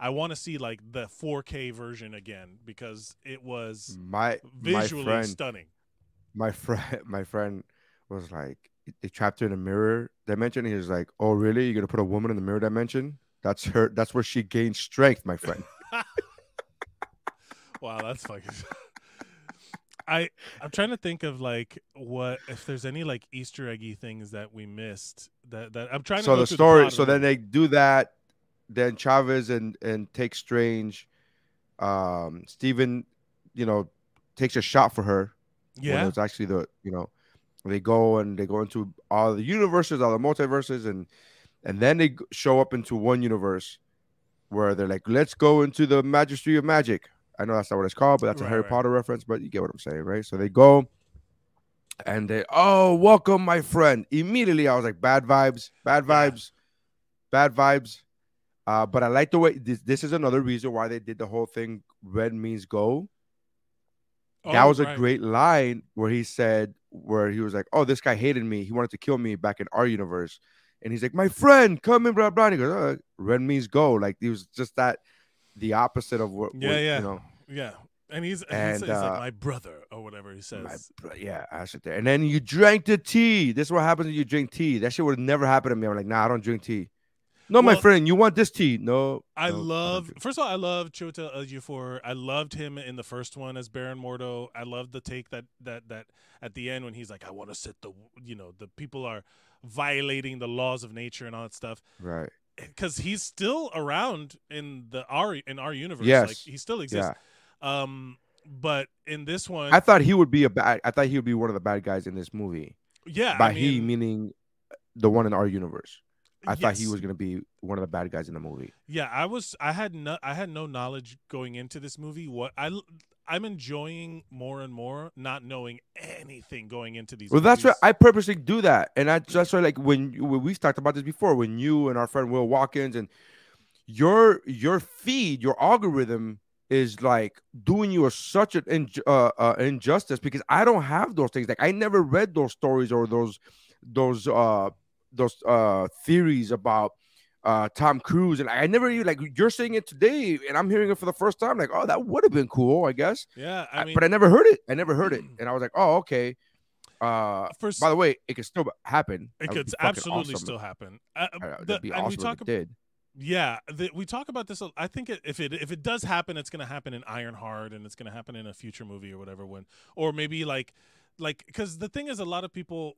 I want to see like the 4K version again because it was My visually my friend, stunning. my friend, my friend was like, they trapped her in a mirror dimension. He was like, "Oh, really? You're gonna put a woman in the mirror dimension? That's her. That's where she gains strength, my friend." Wow, that's fucking. I I'm trying to think of like what if there's any like Easter eggy things that we missed that that I'm trying to so the story. plot so then they do that. Then Chavez and and take Strange. Um, Steven, you know, takes a shot for her. yeah it's actually the you know they go and they go into all the universes all the multiverses and and then they show up into one universe where they're like let's go into the magistry of magic i know that's not what it's called but that's a harry right. potter reference but you get what i'm saying right so they go and they oh welcome my friend immediately i was like bad vibes bad Yeah. vibes bad vibes uh but i like the way this, this is another reason why they did the whole thing red means go that Oh, was a great line where he said where he was like oh this guy hated me. He wanted to kill me back in our universe. And he's like my friend come in blah blah. And he goes oh, red means go like he was just that the opposite of what, Yeah, what, yeah. you know. Yeah. And he's and, he's, he's like uh, my brother or whatever he says. bro- yeah I sit there. And then you drank the tea. This is what happens when you drink tea. That shit would never happen to me. I'm like nah i don't drink tea no my friend you want this tea no I no, love. First of all, I love Chiwetel Ejiofor. I loved him in the first one as Baron Mordo. I loved the take that that that at the end when he's like, "I want to set the you know the people are violating the laws of nature and all that stuff." right Because he's still around in the our in our universe. Yes. like he still exists. yeah Um, but in this one, i thought he would be a bad i thought he would be one of the bad guys in this movie yeah, by I he meaning the one in our universe I thought he was gonna be one of the bad guys in the movie. Yeah, I was. I had no. I had no knowledge going into this movie. What I. I'm enjoying more and more not knowing anything going into these. Well, that's why. I purposely do that, and I just why like when, when we've talked about this before, when you and our friend Will Watkins and your your feed, your algorithm is like doing you a, such an inj- uh, uh, injustice because I don't have those things. Like I never read those stories or those those uh those uh theories about uh Tom Cruise, and I never even like you're saying it today, and I'm hearing it for the first time. Like, oh, that would have been cool, I guess. Yeah, I I- but I never heard it. I never heard it, and I was like, oh, okay. Uh, for s- by the way, it could still happen. it That could absolutely awesome. still happen. Uh, Uh, the- be and we talk did. Yeah, the, we talk about this. I think it, if it if it does happen, it's going to happen in Ironheart, and it's going to happen in a future movie or whatever. When or maybe like like because the thing is, a lot of people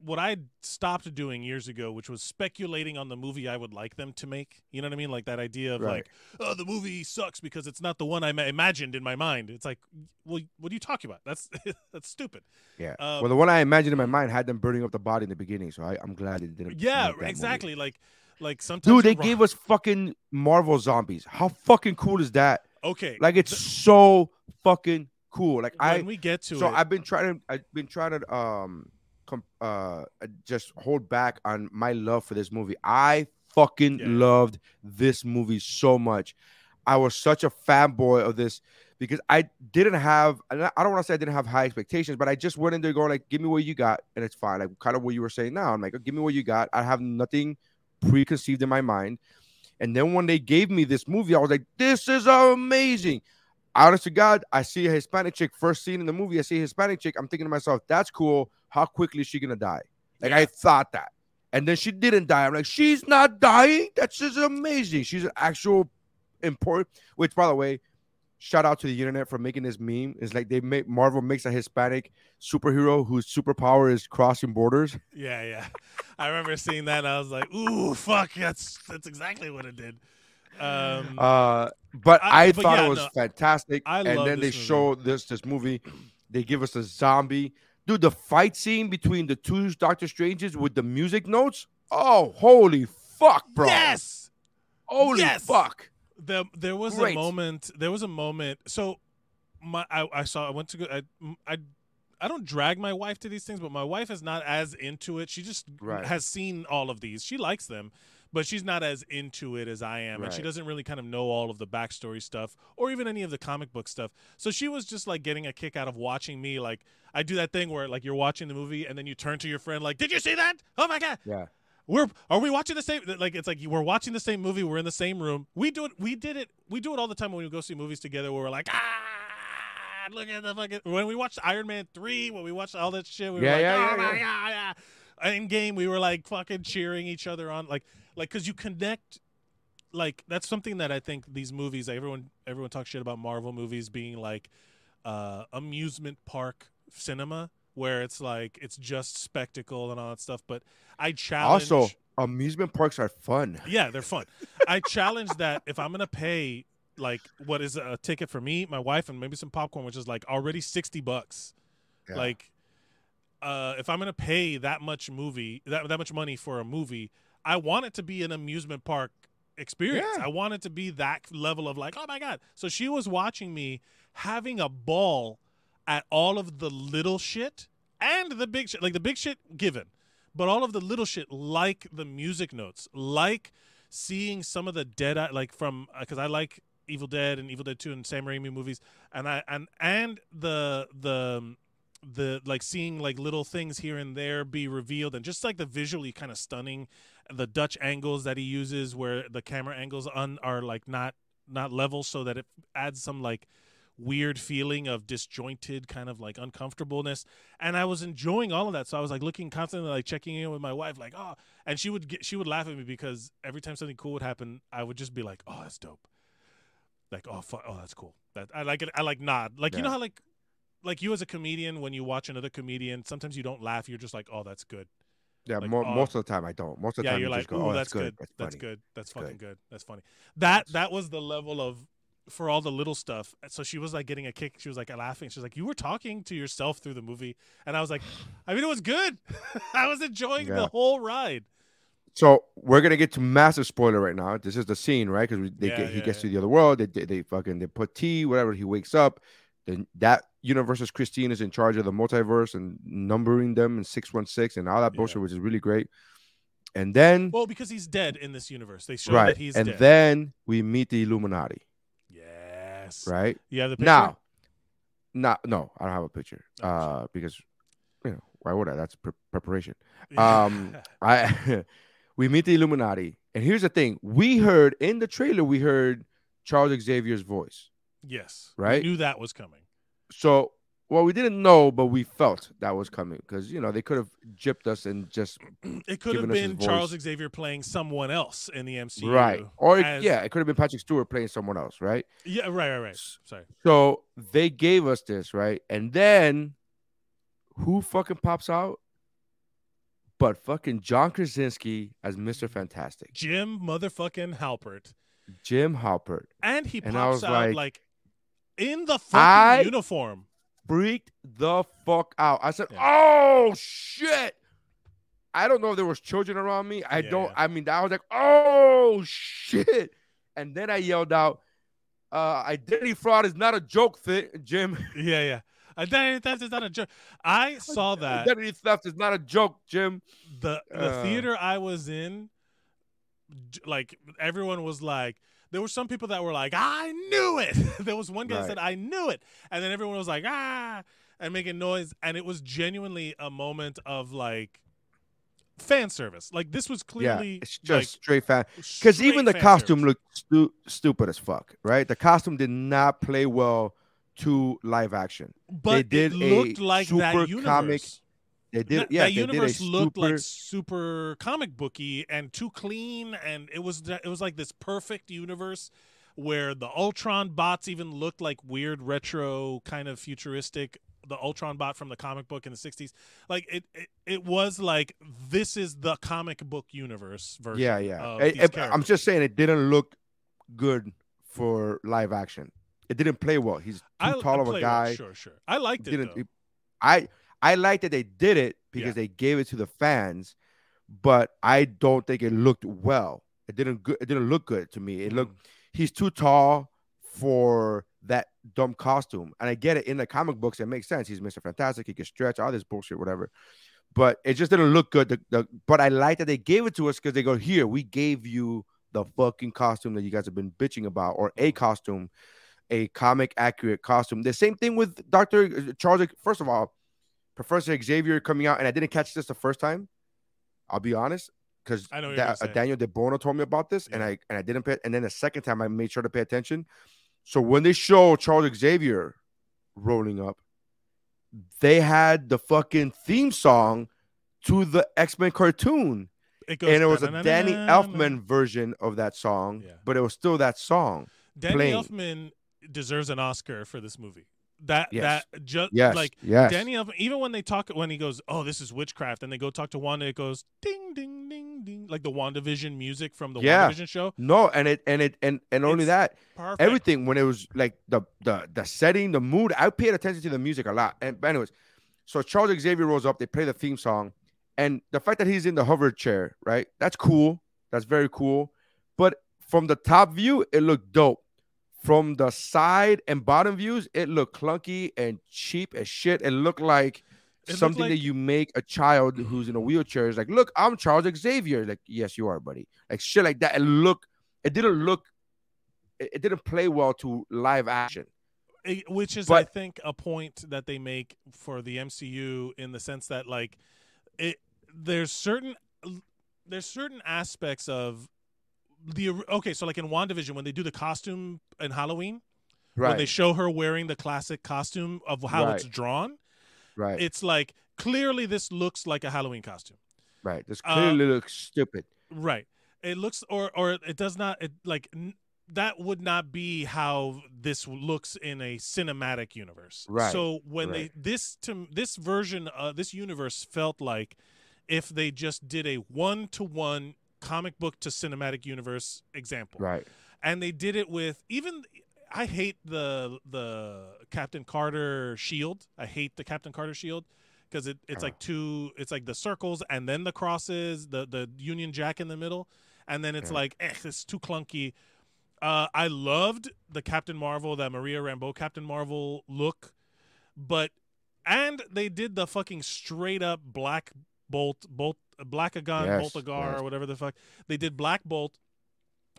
what I stopped doing years ago, which was speculating on the movie I would like them to make. You know what I mean? Like that idea of Right. like, oh, the movie sucks because it's not the one I ma- imagined in my mind. It's like, well, what are you talking about? That's that's stupid. Yeah. Um, well, the one I imagined in my mind had them burning up the body in the beginning, so I, I'm glad it didn't. Yeah, that movie. exactly. Like, like sometimes Dude, they you're gave us fucking Marvel zombies. How fucking cool is that? okay. Like it's so fucking cool. Like when I we get to so it, I've been trying to I've been trying to um uh just hold back on my love for this movie. I fucking Yeah. loved this movie so much. I was such a fanboy of this because I didn't have I don't want to say I didn't have high expectations, but I just went in there going like, give me what you got, and it's fine. Like kind of what you were saying now. I'm like, give me what you got. I have nothing preconceived in my mind. And then when they gave me this movie, I was like, this is amazing. Honest to God, I see a Hispanic chick first scene in the movie. I see a Hispanic chick. I'm thinking to myself, that's cool. How quickly is she gonna die? Like I thought that. And then she didn't die. I'm like, she's not dying. That's just amazing. She's an actual important. Which, by the way, shout out to the internet for making this meme. It's like they make Marvel makes a Hispanic superhero whose superpower is crossing borders. yeah, yeah. I remember seeing that. and I was like, ooh, fuck. That's that's exactly what it did. Um, Uh, but I- I, but thought yeah, it was no, fantastic. I and then they movie. show this this movie. They give us a zombie. Dude, the fight scene between the two Doctor Stranges with the music notes. Oh, holy fuck, bro! yes. holy yes! fuck. the there was Great. a moment there was a moment so my I, I saw I went to go I, I I don't drag my wife to these things but my wife is not as into it she just Right. has seen all of these she likes them but she's not as into it as I am and she doesn't really kind of know all of the backstory stuff or even any of the comic book stuff. So she was just like getting a kick out of watching me like I do that thing where like you're watching the movie and then you turn to your friend like did you see that? Oh my god! Yeah. we're are we watching the same like it's like we're watching the same movie we're in the same room. We do it we did it we do it all the time when we go see movies together where we're like ah look at the fucking when we watched iron man 3 when we watched all that shit we were Yeah, like yeah, oh yeah, my yeah. god yeah in game we were like fucking cheering each other on like like because you connect like that's something that i think these movies everyone everyone talks shit about marvel movies being like uh amusement park cinema where it's like it's just spectacle and all that stuff but i challenge Also, amusement parks are fun. yeah, they're fun. I challenge that if I'm gonna pay like what is a ticket for me, my wife, and maybe some popcorn, which is like already sixty bucks. Yeah. Like, uh, if I'm gonna pay that much movie, that that much money for a movie, I want it to be an amusement park experience. Yeah. I want it to be that level of like, oh my god. So she was watching me having a ball at all of the little shit and the big shit, like the big shit given, but all of the little shit, like the music notes, like seeing some of the dead eye, like from uh, because I like Evil Dead and Evil Dead Two and Sam Raimi movies, and I and and the the the like seeing like little things here and there be revealed and just like the visually kind of stunning the dutch angles that he uses where the camera angles on are like not not level so that it adds some like weird feeling of disjointed kind of like uncomfortableness. And i was enjoying all of that. So i was like looking constantly like checking in with my wife like oh and she would get she would laugh at me because every time something cool would happen i would just be like oh that's dope. Like oh fuck oh that's cool. That i like it i like nod like you know how like like you as a comedian when you watch another comedian sometimes you don't laugh you're just like oh that's good Yeah, Like, mo- uh, most of the time I don't. Most of the yeah time you're you like just go, oh "Oh, that's, good, That's, that's good that's fucking good that's funny that that was the level of for all the little stuff so she was like getting a kick she was like laughing she was like you were talking to yourself through the movie and i was like i mean it was good i was enjoying the whole ride So we're gonna get to massive spoiler right now. This is the scene, right? Because they Yeah, get, he gets yeah. to the other world. They, they they fucking they put tea, whatever. He wakes up. Then that universe's Christine is in charge of the multiverse and numbering them in six one six and all that Yeah. bullshit, which is really great. And then well because he's dead in this universe they show right, that he's dead. and dead then we meet the Illuminati, yes right? you have the picture? Now, not no, I don't have a picture. Oh, Uh, because you know why would I? That's pre- preparation. Um, I we meet the Illuminati, and here's the thing: we heard in the trailer, we heard Charles Xavier's voice. Yes right? we knew that was coming So, well, we didn't know, but we felt that was coming because you know they could have gypped us and just it could have Giving us his been charles xavier playing someone else in the mcu right, or as- yeah, it could have been Patrick Stewart playing someone else, right? yeah right right right sorry So they gave us this, right, and then who fucking pops out? but fucking John Krasinski as Mr. Fantastic, Jim motherfucking Halpert, Jim Halpert, and he pops was out like- like, in the fucking I- uniform. freaked the fuck out. I said, Yeah. "Oh shit!" I don't know if there was children around me. I Yeah, don't. I mean, I was like, "Oh shit!" And then I yelled out, uh, "Identity fraud is not a joke, thi- Jim. Yeah, yeah. That, that is not a joke. I saw that Identity theft is not a joke, Jim." the the Uh. theater I was in, like everyone was like, there were some people that were like, I knew it. there was one guy that said, I knew it, and then everyone was like, ah, and making noise, and it was genuinely a moment of like fan service. Like this was Yeah, clearly it's just like, straight fan. Because even the costume service. looked stu- stupid as fuck, right? The costume did not play well to live action. but did it looked like that super universe. comic They did, that, yeah. that they did a universe looked super, like super comic booky and too clean, and it was it was like this perfect universe where the Ultron bots even looked like weird retro kind of futuristic. The Ultron bot from the comic book in the '60s, like it, it, it was like this is the comic book universe version. Yeah, yeah. of It- these it- I'm just saying it didn't look good for live action. It didn't play well. He's too I, tall I of a played well, guy. Sure, sure. I liked it. didn't. though. I I like that they did it because Yeah. they gave it to the fans, but I don't think it looked well. It didn't. Good. It didn't look good to me. It looked. Mm. He's too tall for that dumb costume, and I get it. In the comic books, it makes sense. He's Mister Fantastic. He can stretch all this bullshit, whatever. But it just didn't look good. The, the, but I like that they gave it to us because they go, "Here, we gave you the fucking costume that you guys have been bitching about, or a costume." a comic accurate costume. The same thing with Dr. Charles. First of all, Professor Xavier coming out, and I didn't catch this the first time. I'll be honest, because I know what you're gonna say. Daniel De Bono told me about this, and I and I didn't pay. And then the second time, I made sure to pay attention. So when they show Charles Xavier rolling up, they had the fucking theme song to the X Men cartoon, It goes and it was a Danny Elfman version of that song, Yeah. but it was still that song. Danny playing. Elfman deserves an Oscar for this movie. That Yes. that just Yes, like yes. Danny Elfman. Even when they talk, when he goes, "Oh, this is witchcraft," and they go talk to Wanda, it goes ding ding ding ding, like the WandaVision music from the Yeah. WandaVision show. No, and it and it and and only It's that, Perfect. everything when it was like the the the setting, the mood. I paid attention to the music a lot. And but anyways, so Charles Xavier rolls up. They play the theme song, and the fact that he's in the hover chair, right? That's cool. That's very cool. But from the top view, it looked dope. From the side and bottom views, it looked clunky and cheap as shit. It looked like It looked something that you make a child who's in a wheelchair is like, look, I'm Charles Xavier. Like, yes, you are, buddy. Like shit like that. It look, it didn't look, it, it didn't play well to live action. Eh, which is I think a point that they make for the MCU in the sense that like it there's certain there's certain aspects of the okay so like in WandaVision when they do the costume in Halloween when they show her wearing the classic costume of how it's drawn right, it's like clearly this looks like a Halloween costume right. This uh, clearly looks stupid. Right. It looks or or it does not it like n- that would not be how this looks in a cinematic universe. Right, So when right. they this to this version uh this universe felt like if they just did a one to one comic book to cinematic universe example. Right. And they did it with even I hate the the Captain Carter shield. I hate the Captain Carter shield because it, it's like two it's like the circles and then the crosses, the the Union Jack in the middle, and then it's Yeah. like eh, it's too clunky. Uh, I loved the Captain Marvel, that Maria Rambeau Captain Marvel look, but and they did the fucking straight up Black Bolt, Bolt, Blackagon, Yes, Boltagar, yes. or whatever the fuck they did. Black Bolt,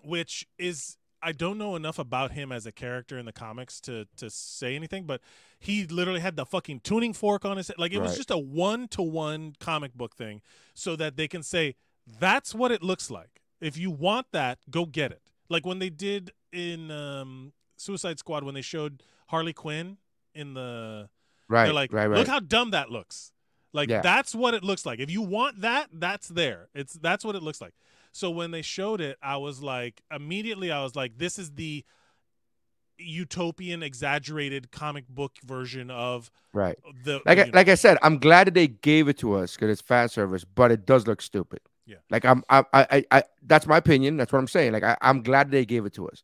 which is I don't know enough about him as a character in the comics to to say anything, but he literally had the fucking tuning fork on his head. Like it was just a one to one comic book thing, so that they can say that's what it looks like. If you want that, go get it. Like when they did in um, Suicide Squad when they showed Harley Quinn in the Right. they're like, right. Right. look how dumb that looks. Like Yeah. that's what it looks like. If you want that, that's there. It's that's what it looks like. So when they showed it, I was like, immediately, I was like, this is the utopian, exaggerated comic book version of Right. the Like I, know, like I said, I'm glad that they gave it to us because it's fan service, but it does look stupid. Yeah. Like I'm, I, I, I, I that's my opinion. That's what I'm saying. Like I, I'm glad they gave it to us.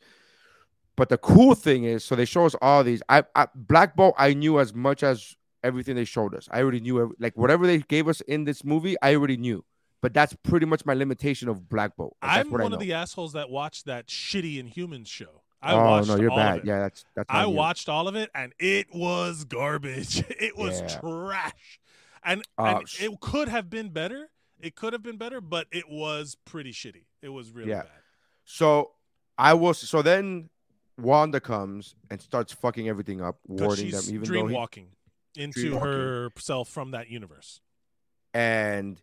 But the cool thing is, so they show us all these. I, I Black Bolt, I knew as much as everything they showed us. I already knew, every, like whatever they gave us in this movie, I already knew. But that's pretty much my limitation of Black Bolt. I'm one of the assholes that watched that shitty Inhumans show. I oh watched no, you're all bad. Of it. Yeah, that's that's. I watched all of it and it was garbage. It was Yeah. trash. And, Uh, and it could have been better. It could have been better, but it was pretty shitty. It was really Yeah. bad. So I was. So then Wanda comes and starts fucking everything up, warning them, even dream though he, walking into herself from that universe. and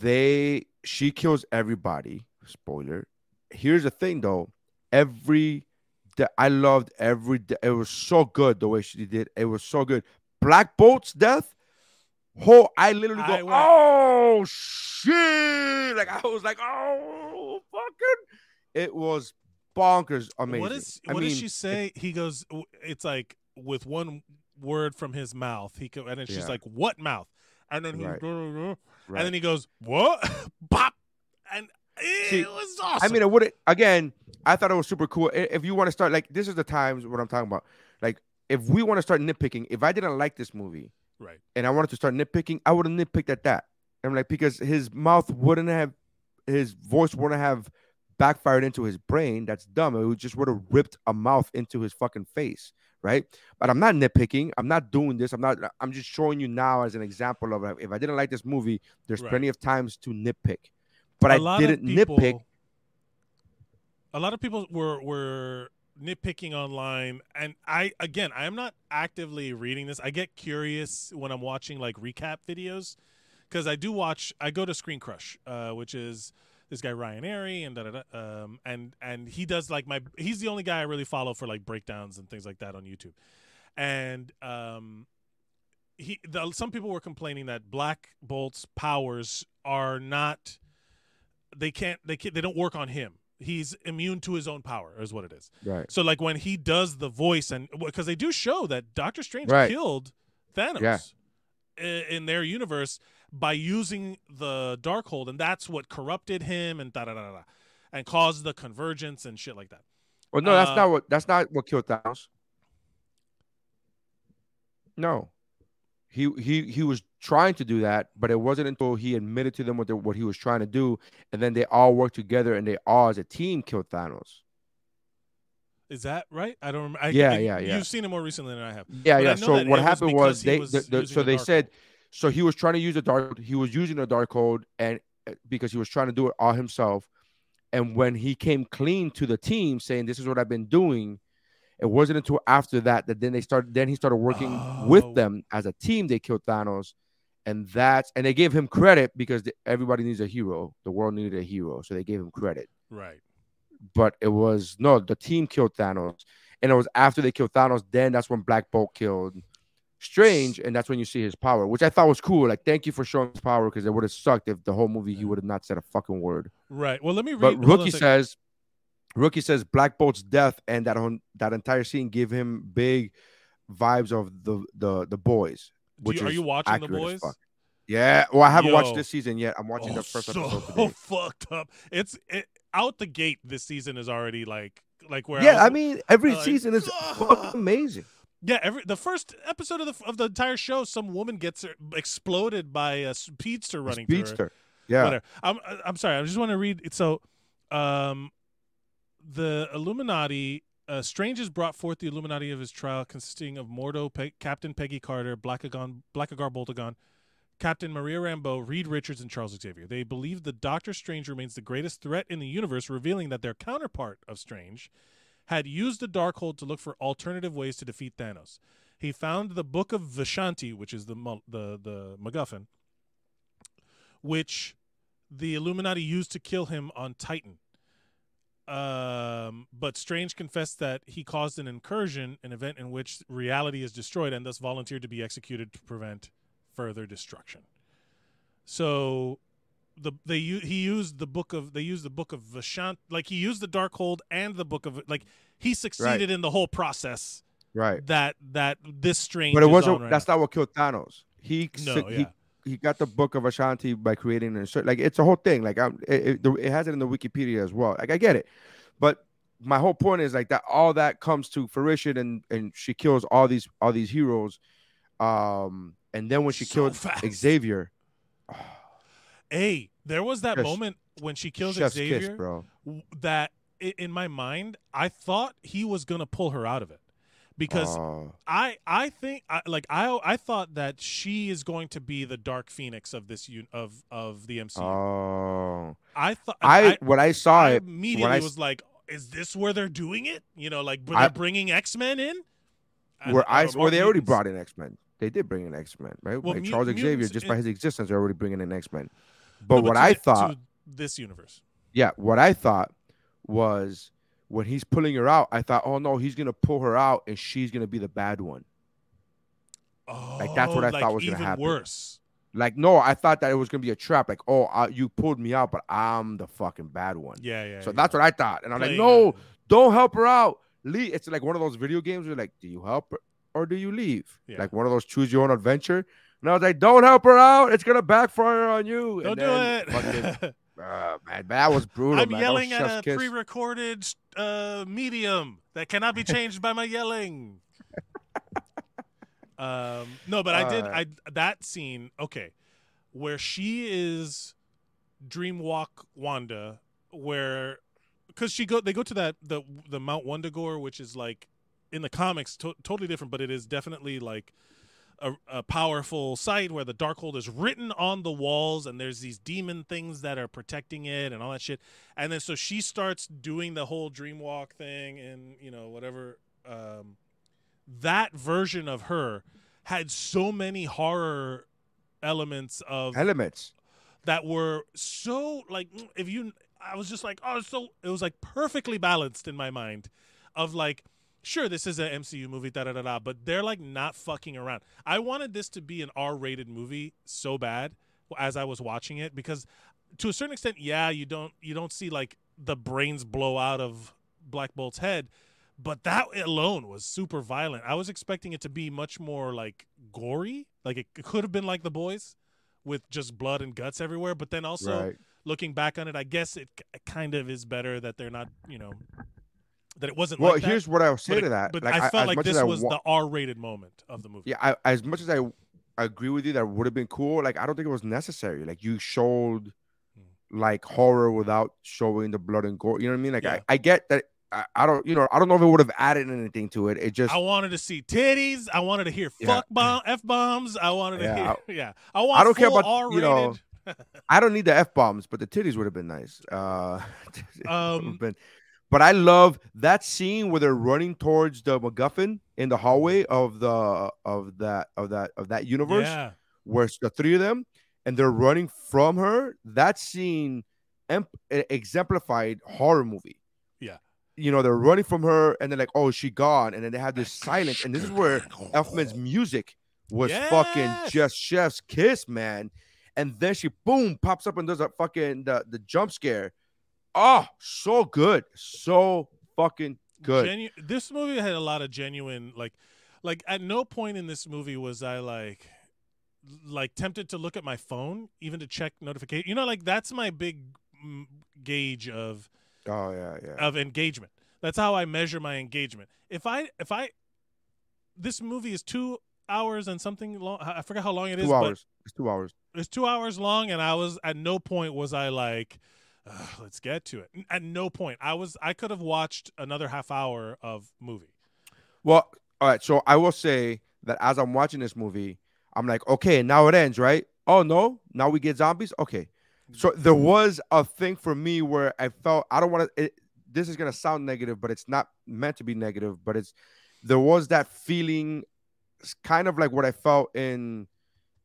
they she kills everybody. Spoiler. Here's the thing, though. Every that I loved every. It was so good the way she did. It was so good. Black Bolt's death. Oh, I literally go, I went- oh shit! Like I was like, oh fucking. It was bonkers amazing. What is I what does she say? He goes. It's like with one word from his mouth. He go, and then she's Yeah. like, "What mouth?" And then he, Right. and Right. then he goes, "What?" Pop, and it See, was awesome. I mean, it would again. I thought it was super cool. If you want to start, like, this is the times what I'm talking about. Like, if we want to start nitpicking, if I didn't like this movie right. and I wanted to start nitpicking, I would have nitpicked at that. I'm like, because his mouth wouldn't have, his voice wouldn't have backfired into his brain. That's dumb. It would just would have ripped a mouth into his fucking face, right? But I'm not nitpicking. I'm not doing this. I'm not. I'm just showing you now as an example of if I didn't like this movie, there's Right. plenty of times to nitpick. But a I didn't people- nitpick. A lot of people were were nitpicking online, and I again, I am not actively reading this. I get curious when I'm watching like recap videos because I do watch. I go to Screen Crush, uh, which is this guy Ryan Arey, and da, da, da, um, and and he does like my. He's the only guy I really follow for like breakdowns and things like that on YouTube, and um, he the, some people were complaining that Black Bolt's powers are not they can't they can't, they don't work on him. He's immune to his own power, is what it is. Right. So like when he does the voice and because they do show that Doctor Strange Right. killed Thanos Yeah. i- in their universe by using the Darkhold, and that's what corrupted him and da da da da, and caused the convergence and shit like that. Well, no, that's Uh, not what that's not what killed Thanos. No, he he he was trying to do that, but it wasn't until he admitted to them what they, what he was trying to do, and then they all worked together and they all as a team killed Thanos. Is that right? I don't remember. I, Yeah, I- yeah, yeah. You've seen it more recently than I have. Yeah, But yeah. So what happened was they was the, the, so they said so he was trying to use a dark he was using a Darkhold and uh, because he was trying to do it all himself. And when he came clean to the team saying this is what I've been doing it wasn't until after that that then they started then he started working Oh. with them as a team. They killed Thanos. And that's and they gave him credit because the, everybody needs a hero. The world needed a hero. So they gave him credit. Right. but it was no the team killed Thanos. And it was after they killed Thanos then that's when Black Bolt killed Strange and that's when you see his power which I thought was cool like thank you for showing his power because it would have sucked if the whole movie he would have not said a fucking word Right. Well, let me read. but hold on a Rookie says Rookie says Black Bolt's death and that on that entire scene give him big vibes of the the the boys which you, are you watching the boys? yeah well I haven't watched this season yet I'm watching Oh, the first so episode today fucked up. It's it, out the gate. This season is already like like where. yeah was- I mean every like, season is fucking amazing Yeah, every the first episode of the of the entire show, some woman gets exploded by a speedster running through her. Speedster yeah Whatever. I'm I'm sorry. I just want to read. So, um, the Illuminati. Uh, Strange has brought forth the Illuminati of his trial, consisting of Mordo, Pe- Captain Peggy Carter, Blackagon, Blackagar Boltagon, Captain Maria Rambeau, Reed Richards, and Charles Xavier. They believe the Doctor Strange remains the greatest threat in the universe, revealing that their counterpart of Strange had used the Darkhold to look for alternative ways to defeat Thanos. He found the Book of Vishanti, which is the the the MacGuffin, which the Illuminati used to kill him on Titan. Um, but Strange confessed that he caused an incursion, an event in which reality is destroyed, and thus volunteered to be executed to prevent further destruction. So, the they he used the book of they used the book of Vashant like he used the Darkhold and the book of like he succeeded in the whole process Right. that that this strange. But it wasn't. right that's now. not what killed Thanos. He No, he yeah. he got the book of Vishanti by creating an insert. Like it's a whole thing. Like I'm, it, it, it has it in the Wikipedia as well. Like I get it, but my whole point is like that all that comes to fruition and and she kills all these all these heroes. Um, and then when she So killed fast. Xavier, Hey, there was that Chef's- moment when she kills chef's Xavier kiss, bro. that in my mind I thought he was gonna pull her out of it because Oh, I I think I, like I I thought that she is going to be the Dark Phoenix of this un- of of the MCU. oh. I thought I, when I saw I it, immediately I was like, is this where they're doing it? You know, like they're I- bringing X Men in. Where I or they already brought in X Men. They did bring in X Men, right? Well, like Charles Xavier, just by his existence, they're already bringing in X Men. No, But what I the- thought, to this universe. yeah, what I thought was when he's pulling her out, I thought, oh no, he's gonna pull her out and she's gonna be the bad one. Oh, Like, that's what I like thought was gonna happen. worse. Like, no, I thought that it was gonna be a trap. Like, oh, uh, you pulled me out, but I'm the fucking bad one. Yeah, yeah. so yeah. that's what I thought, and I'm like, no, a- don't help her out. Leave. It's like one of those video games where like, do you help her or do you leave? Yeah. Like one of those choose your own adventure. I was like, don't help her out. It's gonna backfire on you. Don't do it. fucking- uh, man, that was brutal. I'm man. Yelling at a kiss. pre-recorded uh, medium that cannot be changed by my yelling. Um, no, but I did. Uh, I that scene. Okay, where she is Dreamwalk Wanda, where because she go they go to that the the Mount Wundagore, which is like in the comics to- totally different, but it is definitely like a, a powerful site where the Darkhold is written on the walls, and there's these demon things that are protecting it, and all that shit. And then so she starts doing the whole Dreamwalk thing, and you know whatever. Um, that version of her had so many horror elements of elements. that were so like if you I was just like oh so it was like perfectly balanced in my mind of like sure this is an MCU movie da da da da but they're like not fucking around. I wanted this to be an R-rated movie so bad as I was watching it because to a certain extent yeah you don't you don't see like the brains blow out of Black Bolt's head but that alone was super violent. I was expecting it to be much more like gory, like it could have been like The Boys with just blood and guts everywhere. But then also Right. looking back on it, I guess it, kind of is better that they're not, you know, that it wasn't. Well, like that. here's what I would say to it- that. But Like, I felt like this was wa- the R-rated moment of the movie. Yeah, I, as much as I, I agree with you that would have been cool. Like I don't think it was necessary. Like you showed Hmm. like horror without showing the blood and gore. You know what I mean? Like Yeah. I, I get that. I, I don't, you know, I don't know if it would have added anything to it. It just, I wanted to see titties. I wanted to hear Yeah. fuck bomb, f bombs. I wanted to Yeah, hear, yeah. I want. I don't care about, R-rated. know, I don't need the f bombs, but the titties would have been nice. Uh, Um, been- but I love that scene where they're running towards the MacGuffin in the hallway of the of that of that of that universe. yeah. where it's the three of them and they're running from her. That scene em- exemplified horror movie. Yeah. You know, they're running from her and they're like, oh, she gone. And then they have this silence. And this is where Elfman's music was fucking just chef's kiss, man. And then she boom pops up and does a fucking the, the jump scare. Oh, so good. So fucking good. Genu- this movie had a lot of genuine like like at no point in this movie was I like like tempted to look at my phone even to check notification. You know like that's my big gauge of oh yeah, yeah. of engagement. That's how I measure my engagement. If I if I this movie is 2 hours and something long I forgot how long it is two but hours. It's two hours. it's 2 hours long and I was at no point was I like "Ugh, let's get to it. At no point. I was I could have watched another half hour of movie. Well, all right. So I will say that as I'm watching this movie, I'm like, okay, now it ends, right? Oh no, now we get zombies. Okay. So there mm-hmm. was a thing for me where I felt I don't want to. This is gonna sound negative, but it's not meant to be negative. But it's there was that feeling, kind of like what I felt in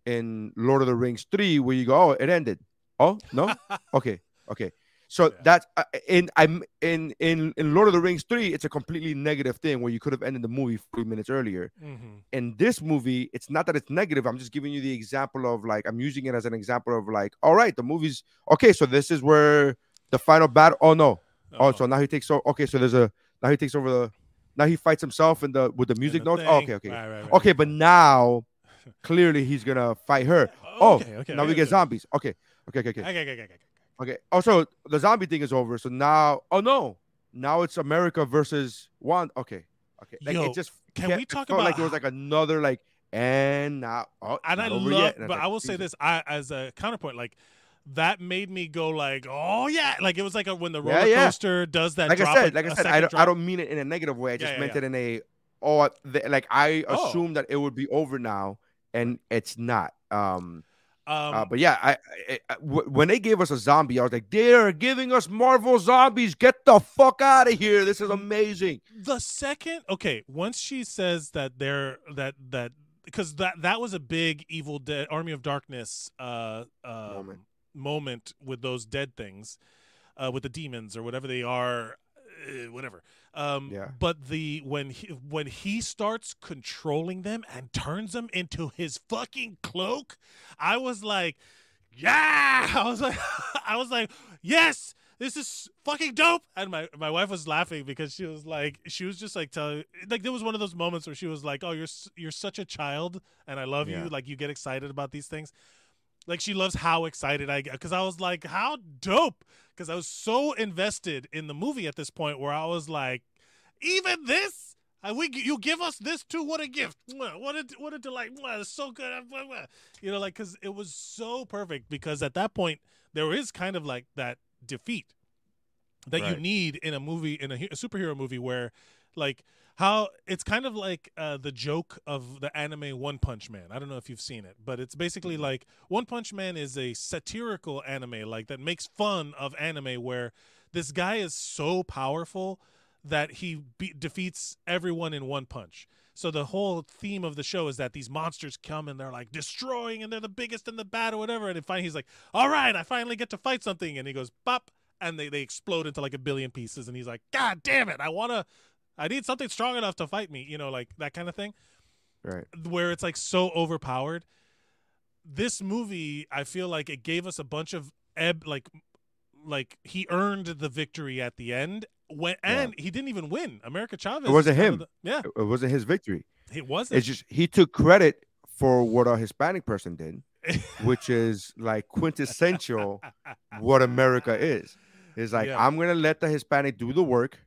in Lord of the Rings three, where you go, oh, it ended. Oh no, okay, okay. So Yeah. that's uh, in I'm in in in Lord of the Rings three. It's a completely negative thing where you could have ended the movie three minutes earlier. Mm-hmm. In this movie, it's not that it's negative. I'm just giving you the example of like I'm using it as an example of like, all right, the movie's okay. So this is where the final battle. Oh no. Oh, so now he takes over. Okay, so there's a now he takes over the. Now he fights himself in the with the music notes. Oh, okay, okay, Right, right, right. okay. But now, clearly he's gonna fight her. Oh, okay, okay. now we get zombies. Okay, okay, okay, okay. Okay, okay, okay, okay. Also, the zombie thing is over. So now, oh no, now it's America versus one. Okay. Okay. Like Yo, it just can we talk felt like about there was like another like and now oh, and I love, yet. But it's I like, will say this, I as a counterpoint, like that made me go like, oh yeah, like it was like a, when the roller Yeah, yeah. coaster does that. Like I said, like I said, I don't, I don't mean it in a negative way. I just Yeah, meant it in a oh, the, like I Oh. assumed that it would be over now, and it's not. Um, Um, uh, but yeah, I, I, I- when they gave us a zombie, I was like, they're giving us Marvel zombies. Get the fuck out of here! This is amazing. the second okay once she says that they're that that because that that was a big evil dead army of darkness uh uh Moment. moment with those dead things uh with the demons or whatever they are uh, whatever um Yeah. but the when he when he starts controlling them and turns them into his fucking cloak i was like yeah! I was like i was like yes! This is fucking dope! And my my wife was laughing because she was like she was just like telling like there was one of those moments where she was like oh you're you're such a child and i love Yeah. you like you get excited about these things like she loves how excited i get because i was like how dope. Because i was so invested in the movie at this point where i was like even this? We you give us this too? What a gift. What a what a delight. It's so good. You know like because it was so perfect because at that point there is kind of like that defeat that you need in a movie in a, a superhero movie where like how it's kind of like uh, the joke of the anime One Punch Man. I don't know if you've seen it, but it's basically Mm-hmm. like One Punch Man is a satirical anime like that makes fun of anime where this guy is so powerful that he be- defeats everyone in one punch. So the whole theme of the show is that these monsters come and they're like destroying and they're the biggest and the bad or whatever. And finally he's like, "All right, I finally get to fight something." And he goes, "Pop!" And they they explode into like a billion pieces. And he's like, "God damn it! I wanna, I need something strong enough to fight me." You know, like that kind of thing Right. where it's like so overpowered. This movie, I feel like it gave us a bunch of ebb, like, like he earned the victory at the end. When and he didn't even win. America Chavez. It wasn't him. the- yeah, It wasn't his victory. it wasn't. It's just he took credit for what a Hispanic person did, which is like quintessential what America is. It's like Yeah. I'm gonna let the Hispanic do the work,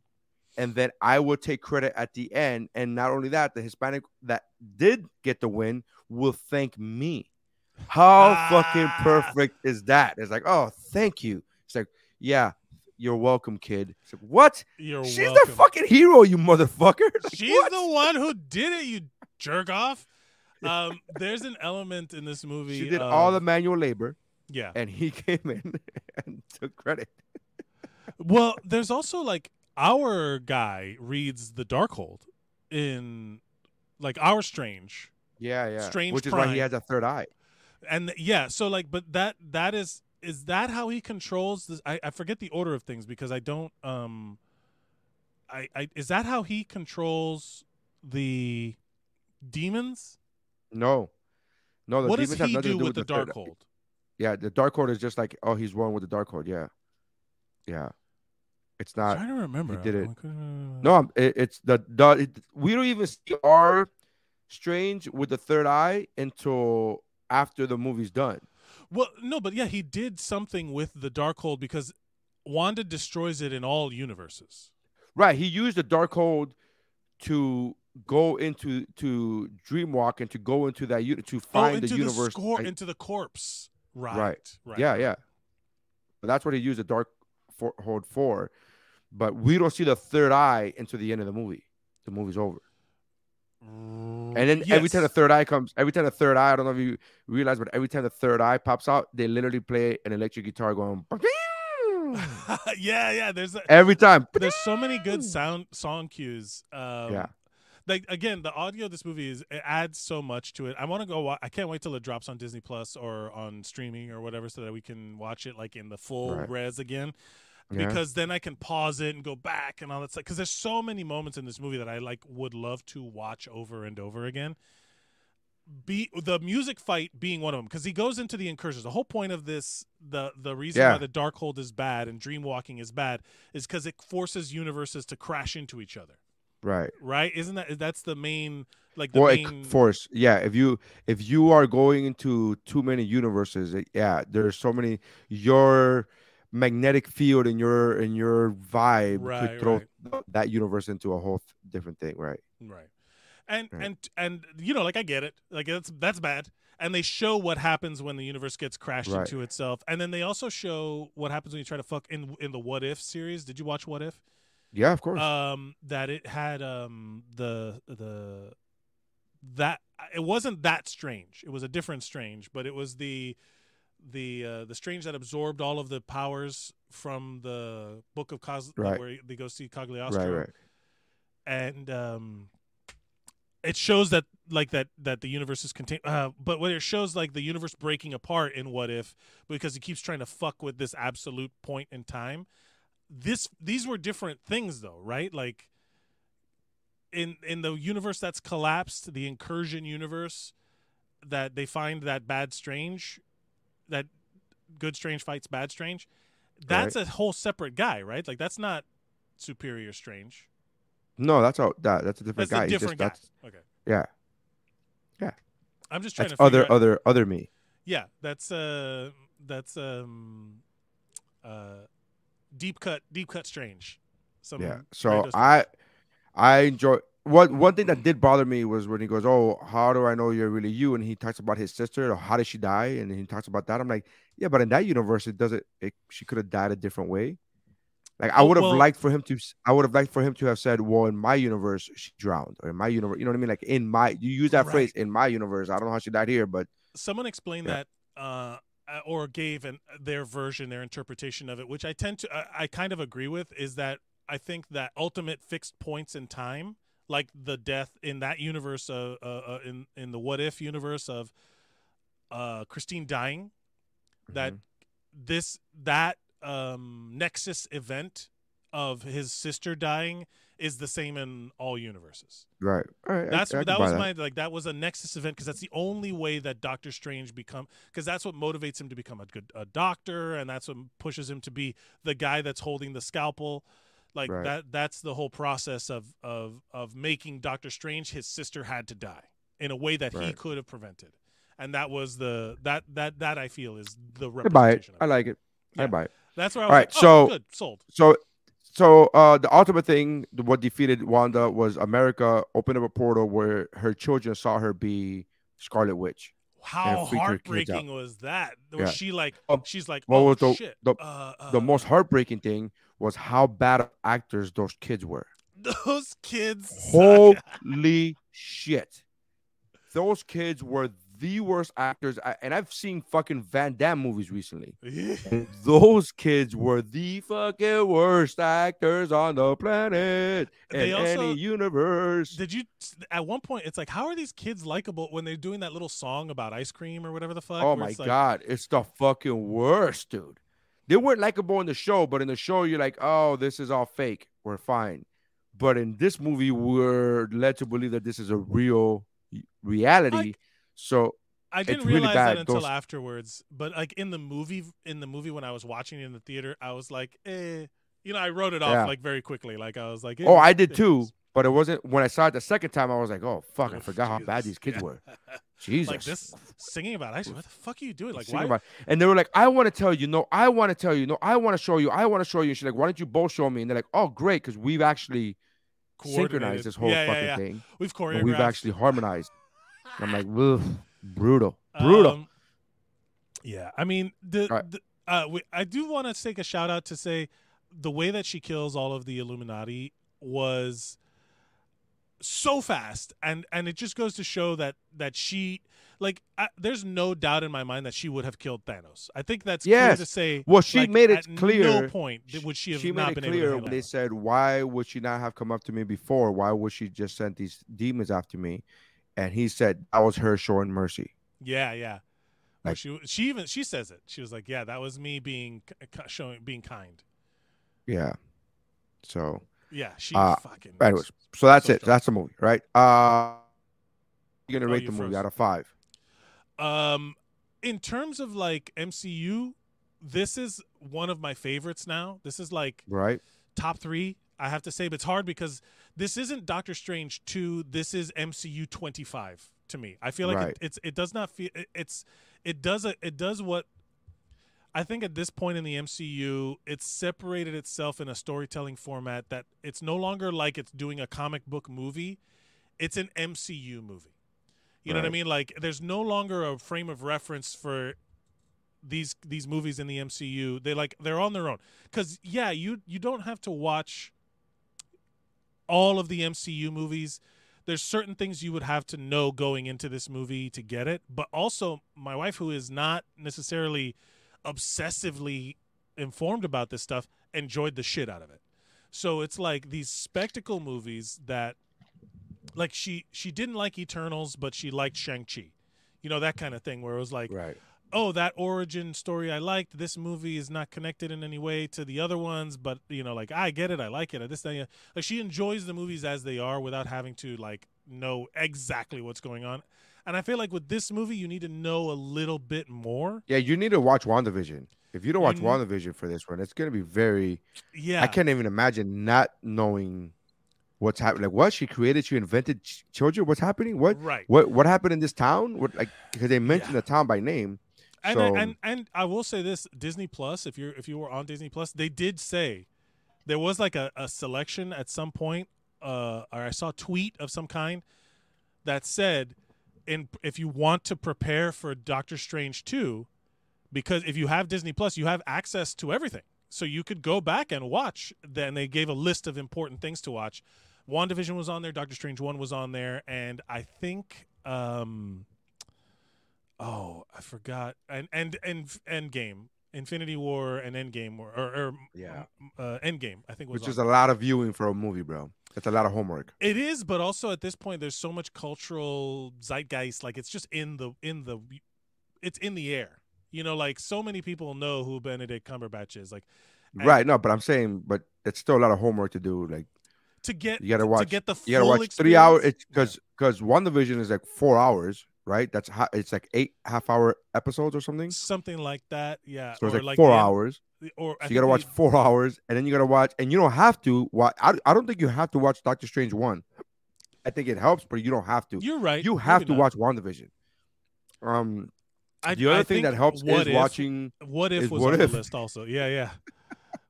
and then I will take credit at the end. And not only that, the Hispanic that did get the win will thank me. How fucking Ah. perfect is that? It's like, oh, thank you. It's like, yeah, you're welcome, kid. It's like, what? You're She's welcome. the fucking hero, you motherfucker. Like, She's what? the one who did it. You jerk off. Um, there's an element in this movie. She did all the manual labor, yeah. and he came in and took credit. Well, there's also like our guy reads the Darkhold in like our Strange, Yeah, yeah. Strange Which is why he has a third eye. and yeah, so like, but that that is is that how he controls this? I, I forget the order of things because I don't um. I, I is that how he controls the demons? No, no. The what does demons have he nothing do to with the third- Darkhold? Yeah, the Darkhold is just like, oh, he's one with the Darkhold. Yeah, yeah. It's not. Trying to remember. did it. I couldn't- uh, No, it, it's the the. It, we don't even see our Strange with the third eye until after the movie's done. Well, no, but yeah, he did something with the dark Darkhold because Wanda destroys it in all universes. Right. He used the dark Darkhold to go into to Dreamwalk and to go into that uni- to Oh, find into the universe. scor- right? into the corpse. Right. Right. Right. Yeah, yeah. But that's what he used the dark for, hold for. But we don't see the third eye until the end of the movie. The movie's over. And then every time the third eye comes, every time the third eye, I don't know if you realize, but every time the third eye pops out, they literally play an electric guitar going yeah, yeah. There's a, every time. there's so many good sound song cues. Um, Yeah. Like again, the audio of this movie is it adds so much to it. I want to go. I can't wait till it drops on Disney Plus or on streaming or whatever, so that we can watch it like in the full Right. res again. Yeah. because then I can pause it and go back and all that stuff. Because there's so many moments in this movie that I like would love to watch over and over again. Be the music fight being one of them because he goes into the incursions. The whole point of this, the the reason Yeah. why the Darkhold is bad and Dreamwalking is bad, is because it forces universes to crash into each other. Right. Right? Isn't that that's the main like the Well, main force. Yeah. If you if you are going into too many universes, yeah, there's so many. Your magnetic field and your and your vibe Right, could throw right. that universe into a whole different thing. Right. Right. And Right. and and you know, like I get it. Like that's that's bad. And they show what happens when the universe gets crashed into itself. And then they also show what happens when you try to fuck in in the What If series. Did you watch What If? Yeah. Of course. Um that it had um the the that it wasn't that strange. It was a different strange, but it was the the uh, the strange that absorbed all of the powers from the book of Cos Right. where they go see Cagliostro right. Right. and um it shows that like that that the universe is contained uh, but what it shows like the universe breaking apart in what if because he keeps trying to fuck with this absolute point in time this these were different things though right like in in the universe that's collapsed the incursion universe that they find that bad strange that good strange fights bad strange that's a whole separate guy right like that's not superior strange No, that's all. That that's a different that's guy. a He's just- different guy. that's Okay. yeah. Yeah i'm just trying That's to other out, other other me. Yeah, that's uh that's um uh deep cut deep cut strange. Some Yeah. So. I I enjoy what one thing that did bother me was when he goes, "Oh, how do I know you're really you?" and he talks about his sister or how did she die, and he talks about that. I'm like, yeah, but in that universe, it doesn't. It, she could have died a different way. Like I would have well- liked for him to. I would have liked for him to have said, "Well, in my universe, she drowned," or in my universe, you know what I mean? Like in my, you use that Right. phrase, "In my universe." I don't know how she died here, but someone explained Yeah. that uh or gave an their version their interpretation of it which i tend to I, I kind of agree with is that i think that ultimate fixed points in time like the death in that universe uh, uh, uh in in the what if universe of uh christine dying that Mhm. this that um nexus event of his sister dying is the same in all universes right. That's I can that was my like that was a nexus event because that's the only way that Doctor Strange become because that's what motivates him to become a good a doctor and that's what pushes him to be the guy that's holding the scalpel like Right. that that's the whole process of of of making Doctor Strange his sister had to die in a way that he could have prevented and that was the that that that I feel is the I representation of I like it. I Yeah. buy it. that's where I was right, like, oh, so- good sold So, so uh, the ultimate thing, what defeated Wanda was America opened up a portal where her children saw her be Scarlet Witch. how freaked her kids out. heartbreaking was that was Yeah. she like Um, she's like what oh was the- shit the- uh, The uh, most heartbreaking thing was how bad actors those kids were. Those kids. suck. Holy shit! Those kids were the worst actors, I, and I've seen fucking Van Damme movies recently. Those kids were the fucking worst actors on the planet They in also- any universe. Did you? At one point, it's like, how are these kids likable when they're doing that little song about ice cream or whatever the fuck? Oh my it's like, god, it's the fucking worst, dude. They weren't likable in the show, but in the show, you're like, oh, this is all fake. We're fine. But in this movie, we're led to believe that this is a real reality. Like- so I didn't it's really realize bad. that until Those- afterwards. But like in the movie, in the movie when I was watching it in the theater, I was like, eh. You know, I wrote it off Yeah. like very quickly. Like I was like, oh, eh, I did it too. But it wasn't when I saw it the second time. I was like, oh fuck, I Oof, forgot how bad these kids Yeah. were. Jesus. Like this singing about ice. What the fuck are you doing? Like why? about- and they were like, I want to tell you, no, I want to tell you, no, I want to show you, I want to show you. And she's like, why don't you both show me? And they're like, oh, great, because we've actually synchronized this whole Yeah, fucking yeah. thing. We've choreographed. we've actually harmonized. I'm like, brutal, brutal. Um, yeah, I mean, the, Right. the uh, we, I do want to take a shout out to say the way that she kills all of the Illuminati was so fast, and and it just goes to show that that she like I, there's no doubt in my mind that she would have killed Thanos. I think that's clear to say. Well, she like, made it at clear- No point would she have she not made it been able clear to when they said, why would she not have come up to me before? Why would she just send these demons after me? And he said that was her showing mercy. Yeah, yeah. Like- she she even she says it. She was like, "Yeah, that was me being showing being kind." Yeah. So, Yeah, she Uh, fucking. anyways, so that's So it. strong. That's the movie, right? Uh, you're gonna Oh, rate you the movie out of five. Um, in terms of like MCU, this is one of my favorites now. This is like Right? top three. I have to say, but it's hard because this isn't Doctor Strange two. This is MCU twenty five to me. I feel like Right. it, it's it does not feel it, it's it does a, it does what I think at this point in the MCU, it's separated itself in a storytelling format that it's no longer like it's doing a comic book movie. It's an MCU movie. You know what I mean? Like there's no longer a frame of reference for these these movies in the MCU. They like they're on their own. Cuz yeah, you you don't have to watch all of the MCU movies. There's certain things you would have to know going into this movie to get it, but also my wife who is not necessarily obsessively informed about this stuff enjoyed the shit out of it. So it's like these spectacle movies that like she she didn't like Eternals but she liked Shang-Chi. You know that kind of thing where it was like Right. oh, that origin story I liked. This movie is not connected in any way to the other ones, but you know, like I get it, I like it. This thing, like she enjoys the movies as they are without having to like know exactly what's going on. And I feel like with this movie, you need to know a little bit more. Yeah, you need to watch WandaVision. If you don't watch You- WandaVision for this one, it's gonna be very. Yeah, I can't even imagine not knowing what's happening. Like, what she created, she invented ch- children. What's happening? What? right. What? What happened in this town? What? Like, because they mentioned Yeah. the town by name. and, So- and and I will say this: Disney Plus. If you're if you were on Disney Plus, they did say there was like a, a selection at some point, uh, or I saw a tweet of some kind that said, "In if you want to prepare for Doctor Strange two, because if you have Disney Plus, you have access to everything, so you could go back and watch." Then they gave a list of important things to watch. WandaVision was on there, Doctor Strange one was on there, and I think. um Oh, I forgot. And and and Endgame, Infinity War, and Endgame, or, or, or Yeah. uh, Endgame. I think was Which on is a lot of viewing for a movie, bro. That's a lot of homework. it is, but also at this point, there's so much cultural zeitgeist. Like it's just in the in the, it's in the air. You know, like so many people know who Benedict Cumberbatch is. Like And- right? No, but I'm saying, but it's still a lot of homework to do. Like, to get you gotta watch to get the you gotta watch three hours. experience- It's because because WandaVision is like four hours, right? That's ha- it's like eight half hour episodes or something. Something like that. Yeah, So it's or like, four the- hours. Or So you gotta watch they- four hours, and then you gotta watch, and you don't have to watch. I, I don't think you have to watch Doctor Strange one. I think it helps, but you don't have to. You're right. You have to not. watch WandaVision. Um, I, the other I thing that think helps what is if, watching. What if was What on If. the list also? Yeah, yeah.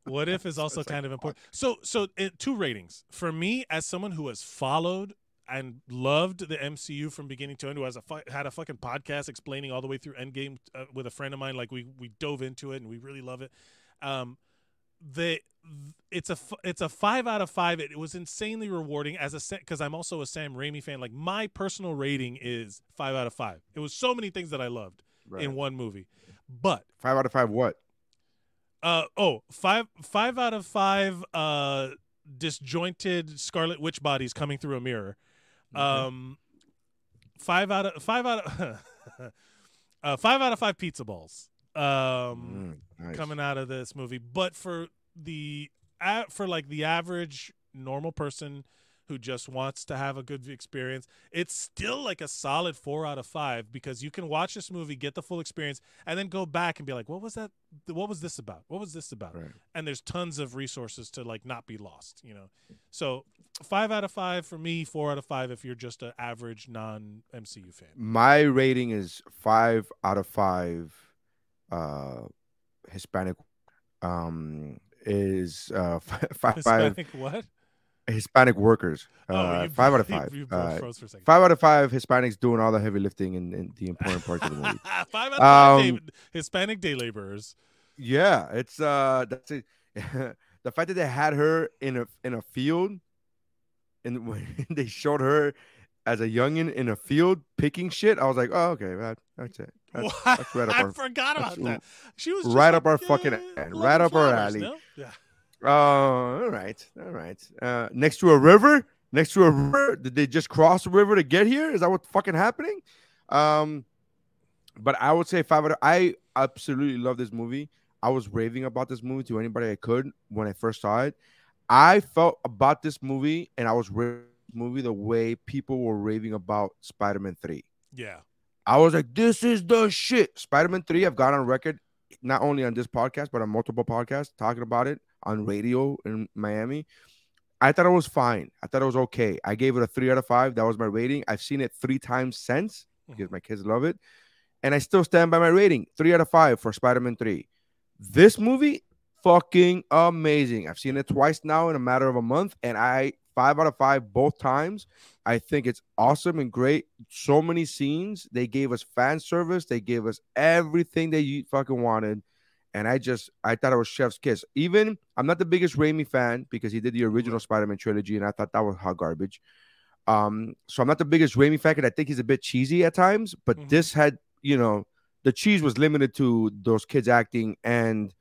What if is also it's like, kind of important. So, so it, two ratings for me as someone who has followed and loved the MCU from beginning to end, who has a fu- had a fucking podcast explaining all the way through Endgame uh, with a friend of mine. Like we we dove into it and we really love it. Um, the it's a it's a five out of five. It, it was insanely rewarding as a because I'm also a Sam Raimi fan. Like my personal rating is five out of five. It was so many things that I loved Right. in one movie, but Five out of five. What? uh oh five five out of five uh disjointed Scarlet Witch bodies coming through a mirror. Um, five out of five out of uh, five out of five pizza balls. Um, Mm, nice. coming out of this movie. But for the for like the average normal person who just wants to have a good experience, it's still like a solid four out of five because you can watch this movie, get the full experience, and then go back and be like, "What was that? What was this about? What was this about?" Right. And there's tons of resources to like not be lost. You know, so five out of five for me, four out of five if you're just an average non MCU fan. My rating is five out of five. Uh, Hispanic, um, is uh five five what? Hispanic workers. Oh, Uh, you- five out of five. You, Uh, five out of five Hispanics doing all the heavy lifting and, and the important parts of the movie. Five out of five Um, day, Hispanic day laborers. Yeah, it's uh that's it. the fact that they had her in a in a field and when they showed her as a youngin in a field picking shit, I was like, oh okay, that, that's it. That's, that's right up I our forgot about that. She was right like, up our fucking loving alley, right up our alley. no? Yeah. Oh, all right, all right. Uh, next to a river, next to a river. Did they just cross the river to get here? Is that what's fucking happening? Um, but I would say five out of. I absolutely love this movie. I was raving about this movie to anybody I could when I first saw it. I felt about this movie, and I was raving this movie the way people were raving about Spider-Man Three. Yeah. I was like, this is the shit. Spider-Man 3, I've got on record, not only on this podcast, but on multiple podcasts, talking about it on radio in Miami. I thought it was fine. I thought it was okay. I gave it a three out of five. That was my rating. I've seen it three times since mm-hmm. because my kids love it. And I still stand by my rating. Three out of five for Spider-Man 3. This movie, fucking amazing. I've seen it twice now in a matter of a month, and I five out of five both times. I think it's awesome and great. So many scenes. They gave us fan service. They gave us everything that you fucking wanted. And I just I thought it was Chef's Kiss. Even I'm not the biggest Raimi fan because he did the original Spider-Man trilogy, and I thought that was hot garbage. Um, so I'm not the biggest Raimi fan because I think he's a bit cheesy at times, but Mhm. this had, you know, the cheese was limited to those kids acting and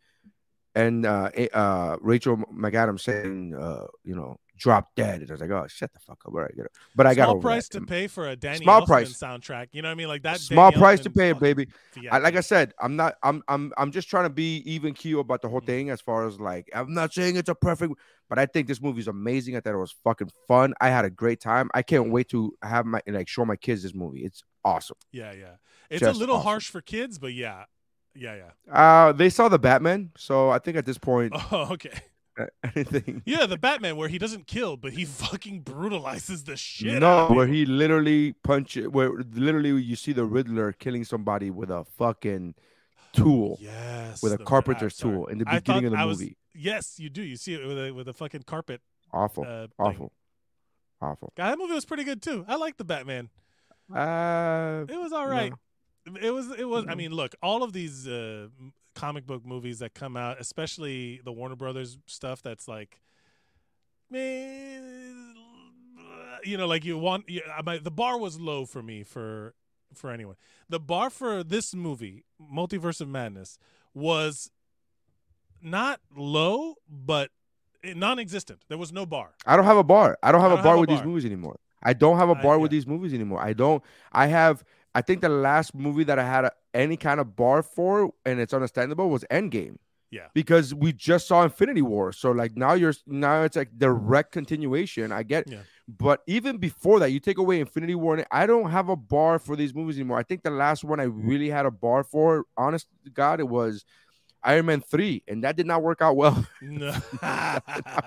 and uh, uh, Rachel McAdams saying, uh, you know, drop dead. And I was like, oh, shut the fuck up. All right, get it. But I got Small price that. to pay for a Danny Small Elfman price. soundtrack. You know what I mean? Like that. Small Danny price to pay, baby. I, like I said, I'm not. I'm. I'm. I'm just trying to be even keel about the whole Mhm. thing. As far as like, I'm not saying it's a perfect, but I think this movie's amazing. I thought it was fucking fun. I had a great time. I can't wait to have my like show my kids this movie. It's awesome. Yeah, yeah. It's Just a little awesome. harsh for kids, but yeah, yeah, yeah. Uh, they saw the Batman, so I think at this point, Oh, okay. anything. Yeah, the Batman where he doesn't kill, but he fucking brutalizes the shit. no, where he literally punches, where literally you see the Riddler killing somebody with a fucking tool, Yes, with a carpenter's tool in the beginning of the I was- movie. Yes, you do. You see it with a with a fucking carpet. Awful, Uh, awful, awful. God, that movie was pretty good too. I like the Batman. Uh, It was all right. No. It was. It was. I mean, look, all of these uh, comic book movies that come out, especially the Warner Brothers stuff, that's like, you know, like you want. You, I might, the bar was low for me for for anyone. The bar for this movie, Multiverse of Madness, was not low, but non-existent. There was no bar. I don't have a bar. I don't have I a don't bar have a with these movies anymore. I don't have a bar with yeah. these movies anymore. I don't. I have. I think the last movie that I had a, any kind of bar for, and it's understandable, was Endgame. Yeah. Because we just saw Infinity War, so like now you're now it's like direct continuation. I get, Yeah. but even before that, you take away Infinity War, and I don't have a bar for these movies anymore. I think the last one I really had a bar for, honest to God, it was Iron Man three, and that did not work out well. No.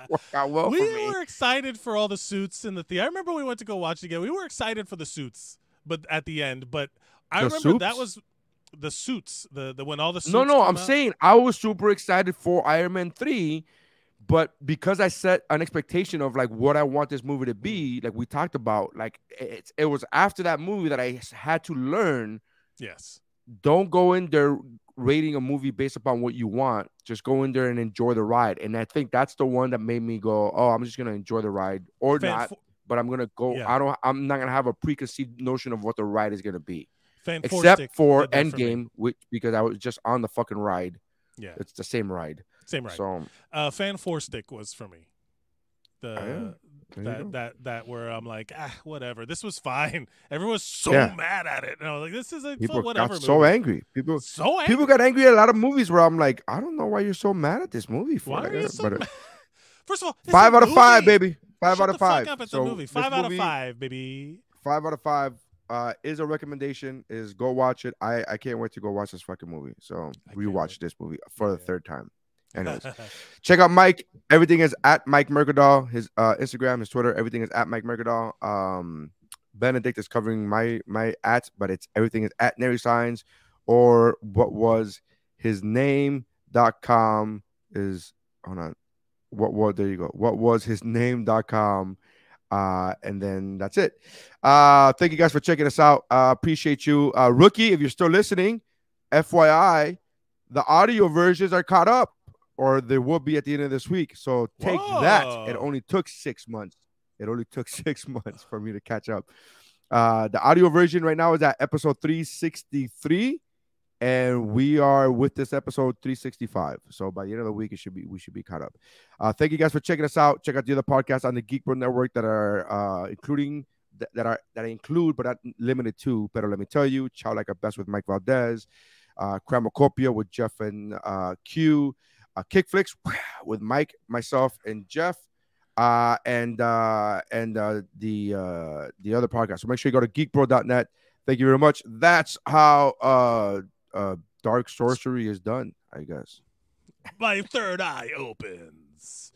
work out well we for me. were excited for all the suits in the theater. I remember we went to go watch it again. We were excited for the suits, but at the end, but I The remember that was the suits. The the when all the suits No, no, I'm out. saying I was super excited for Iron Man 3, but because I set an expectation of like what I want this movie to be, like we talked about, like it, it was after that movie that I had to learn yes, don't go in there rating a movie based upon what you want. Just go in there and enjoy the ride. And I think that's the one that made me go, "Oh, I'm just going to enjoy the ride or fan, not, but I'm to go Yeah. I don't I'm not going to have a preconceived notion of what the ride is going to be." fan Except for did that me. Endgame, which because I was just on the fucking ride. yeah, It's the same ride. same ride. So uh, fan four stick was for me. The yeah. That that that where I'm like ah whatever this was fine. Everyone was so Yeah. mad at it, and I was like this is a people whatever. got so movie. angry. People so angry. people got angry at a lot of movies where I'm like, I don't know why you're so mad at this movie for. Why Like, are you so but, mad? First of all, five out of five, baby. Five Shut out of five. Up at so the movie. Five out of five, baby. Five out of five. Uh, is a recommendation. Is go watch it. I I can't wait to go watch this fucking movie. So I rewatch this movie for the third time. Anyways, check out Mike. Everything is at Mike Mercadal. His uh, Instagram, his Twitter, everything is at Mike Mercadal. Um, Benedict is covering my my at, but it's everything is at Nary Signs or what was his name.com is hold on. What was there you go. What was his name.com. Uh, and then that's it. Uh, thank you guys for checking us out. Uh, appreciate you. Uh, rookie, if you're still listening, FYI, the audio versions are caught up, or they will be at the end of this week. So take that. It only took six months. It only took six months for me to catch up. Uh, the audio version right now is at episode 363, and we are with this episode 365 so by the end of the week it should be we should be caught up uh, thank you guys for checking us out check out the other podcasts on the geek Bro network that are uh, including that are that I include but not limited to better let me tell you chow like a best with mike valdez uh with jeff and uh, q uh with mike myself and jeff uh, and uh, and uh, the uh, the other podcast. So make sure you go to geekbro.net. Thank you very much. That's how uh, uh, dark sorcery is done, I guess. My third eye opens.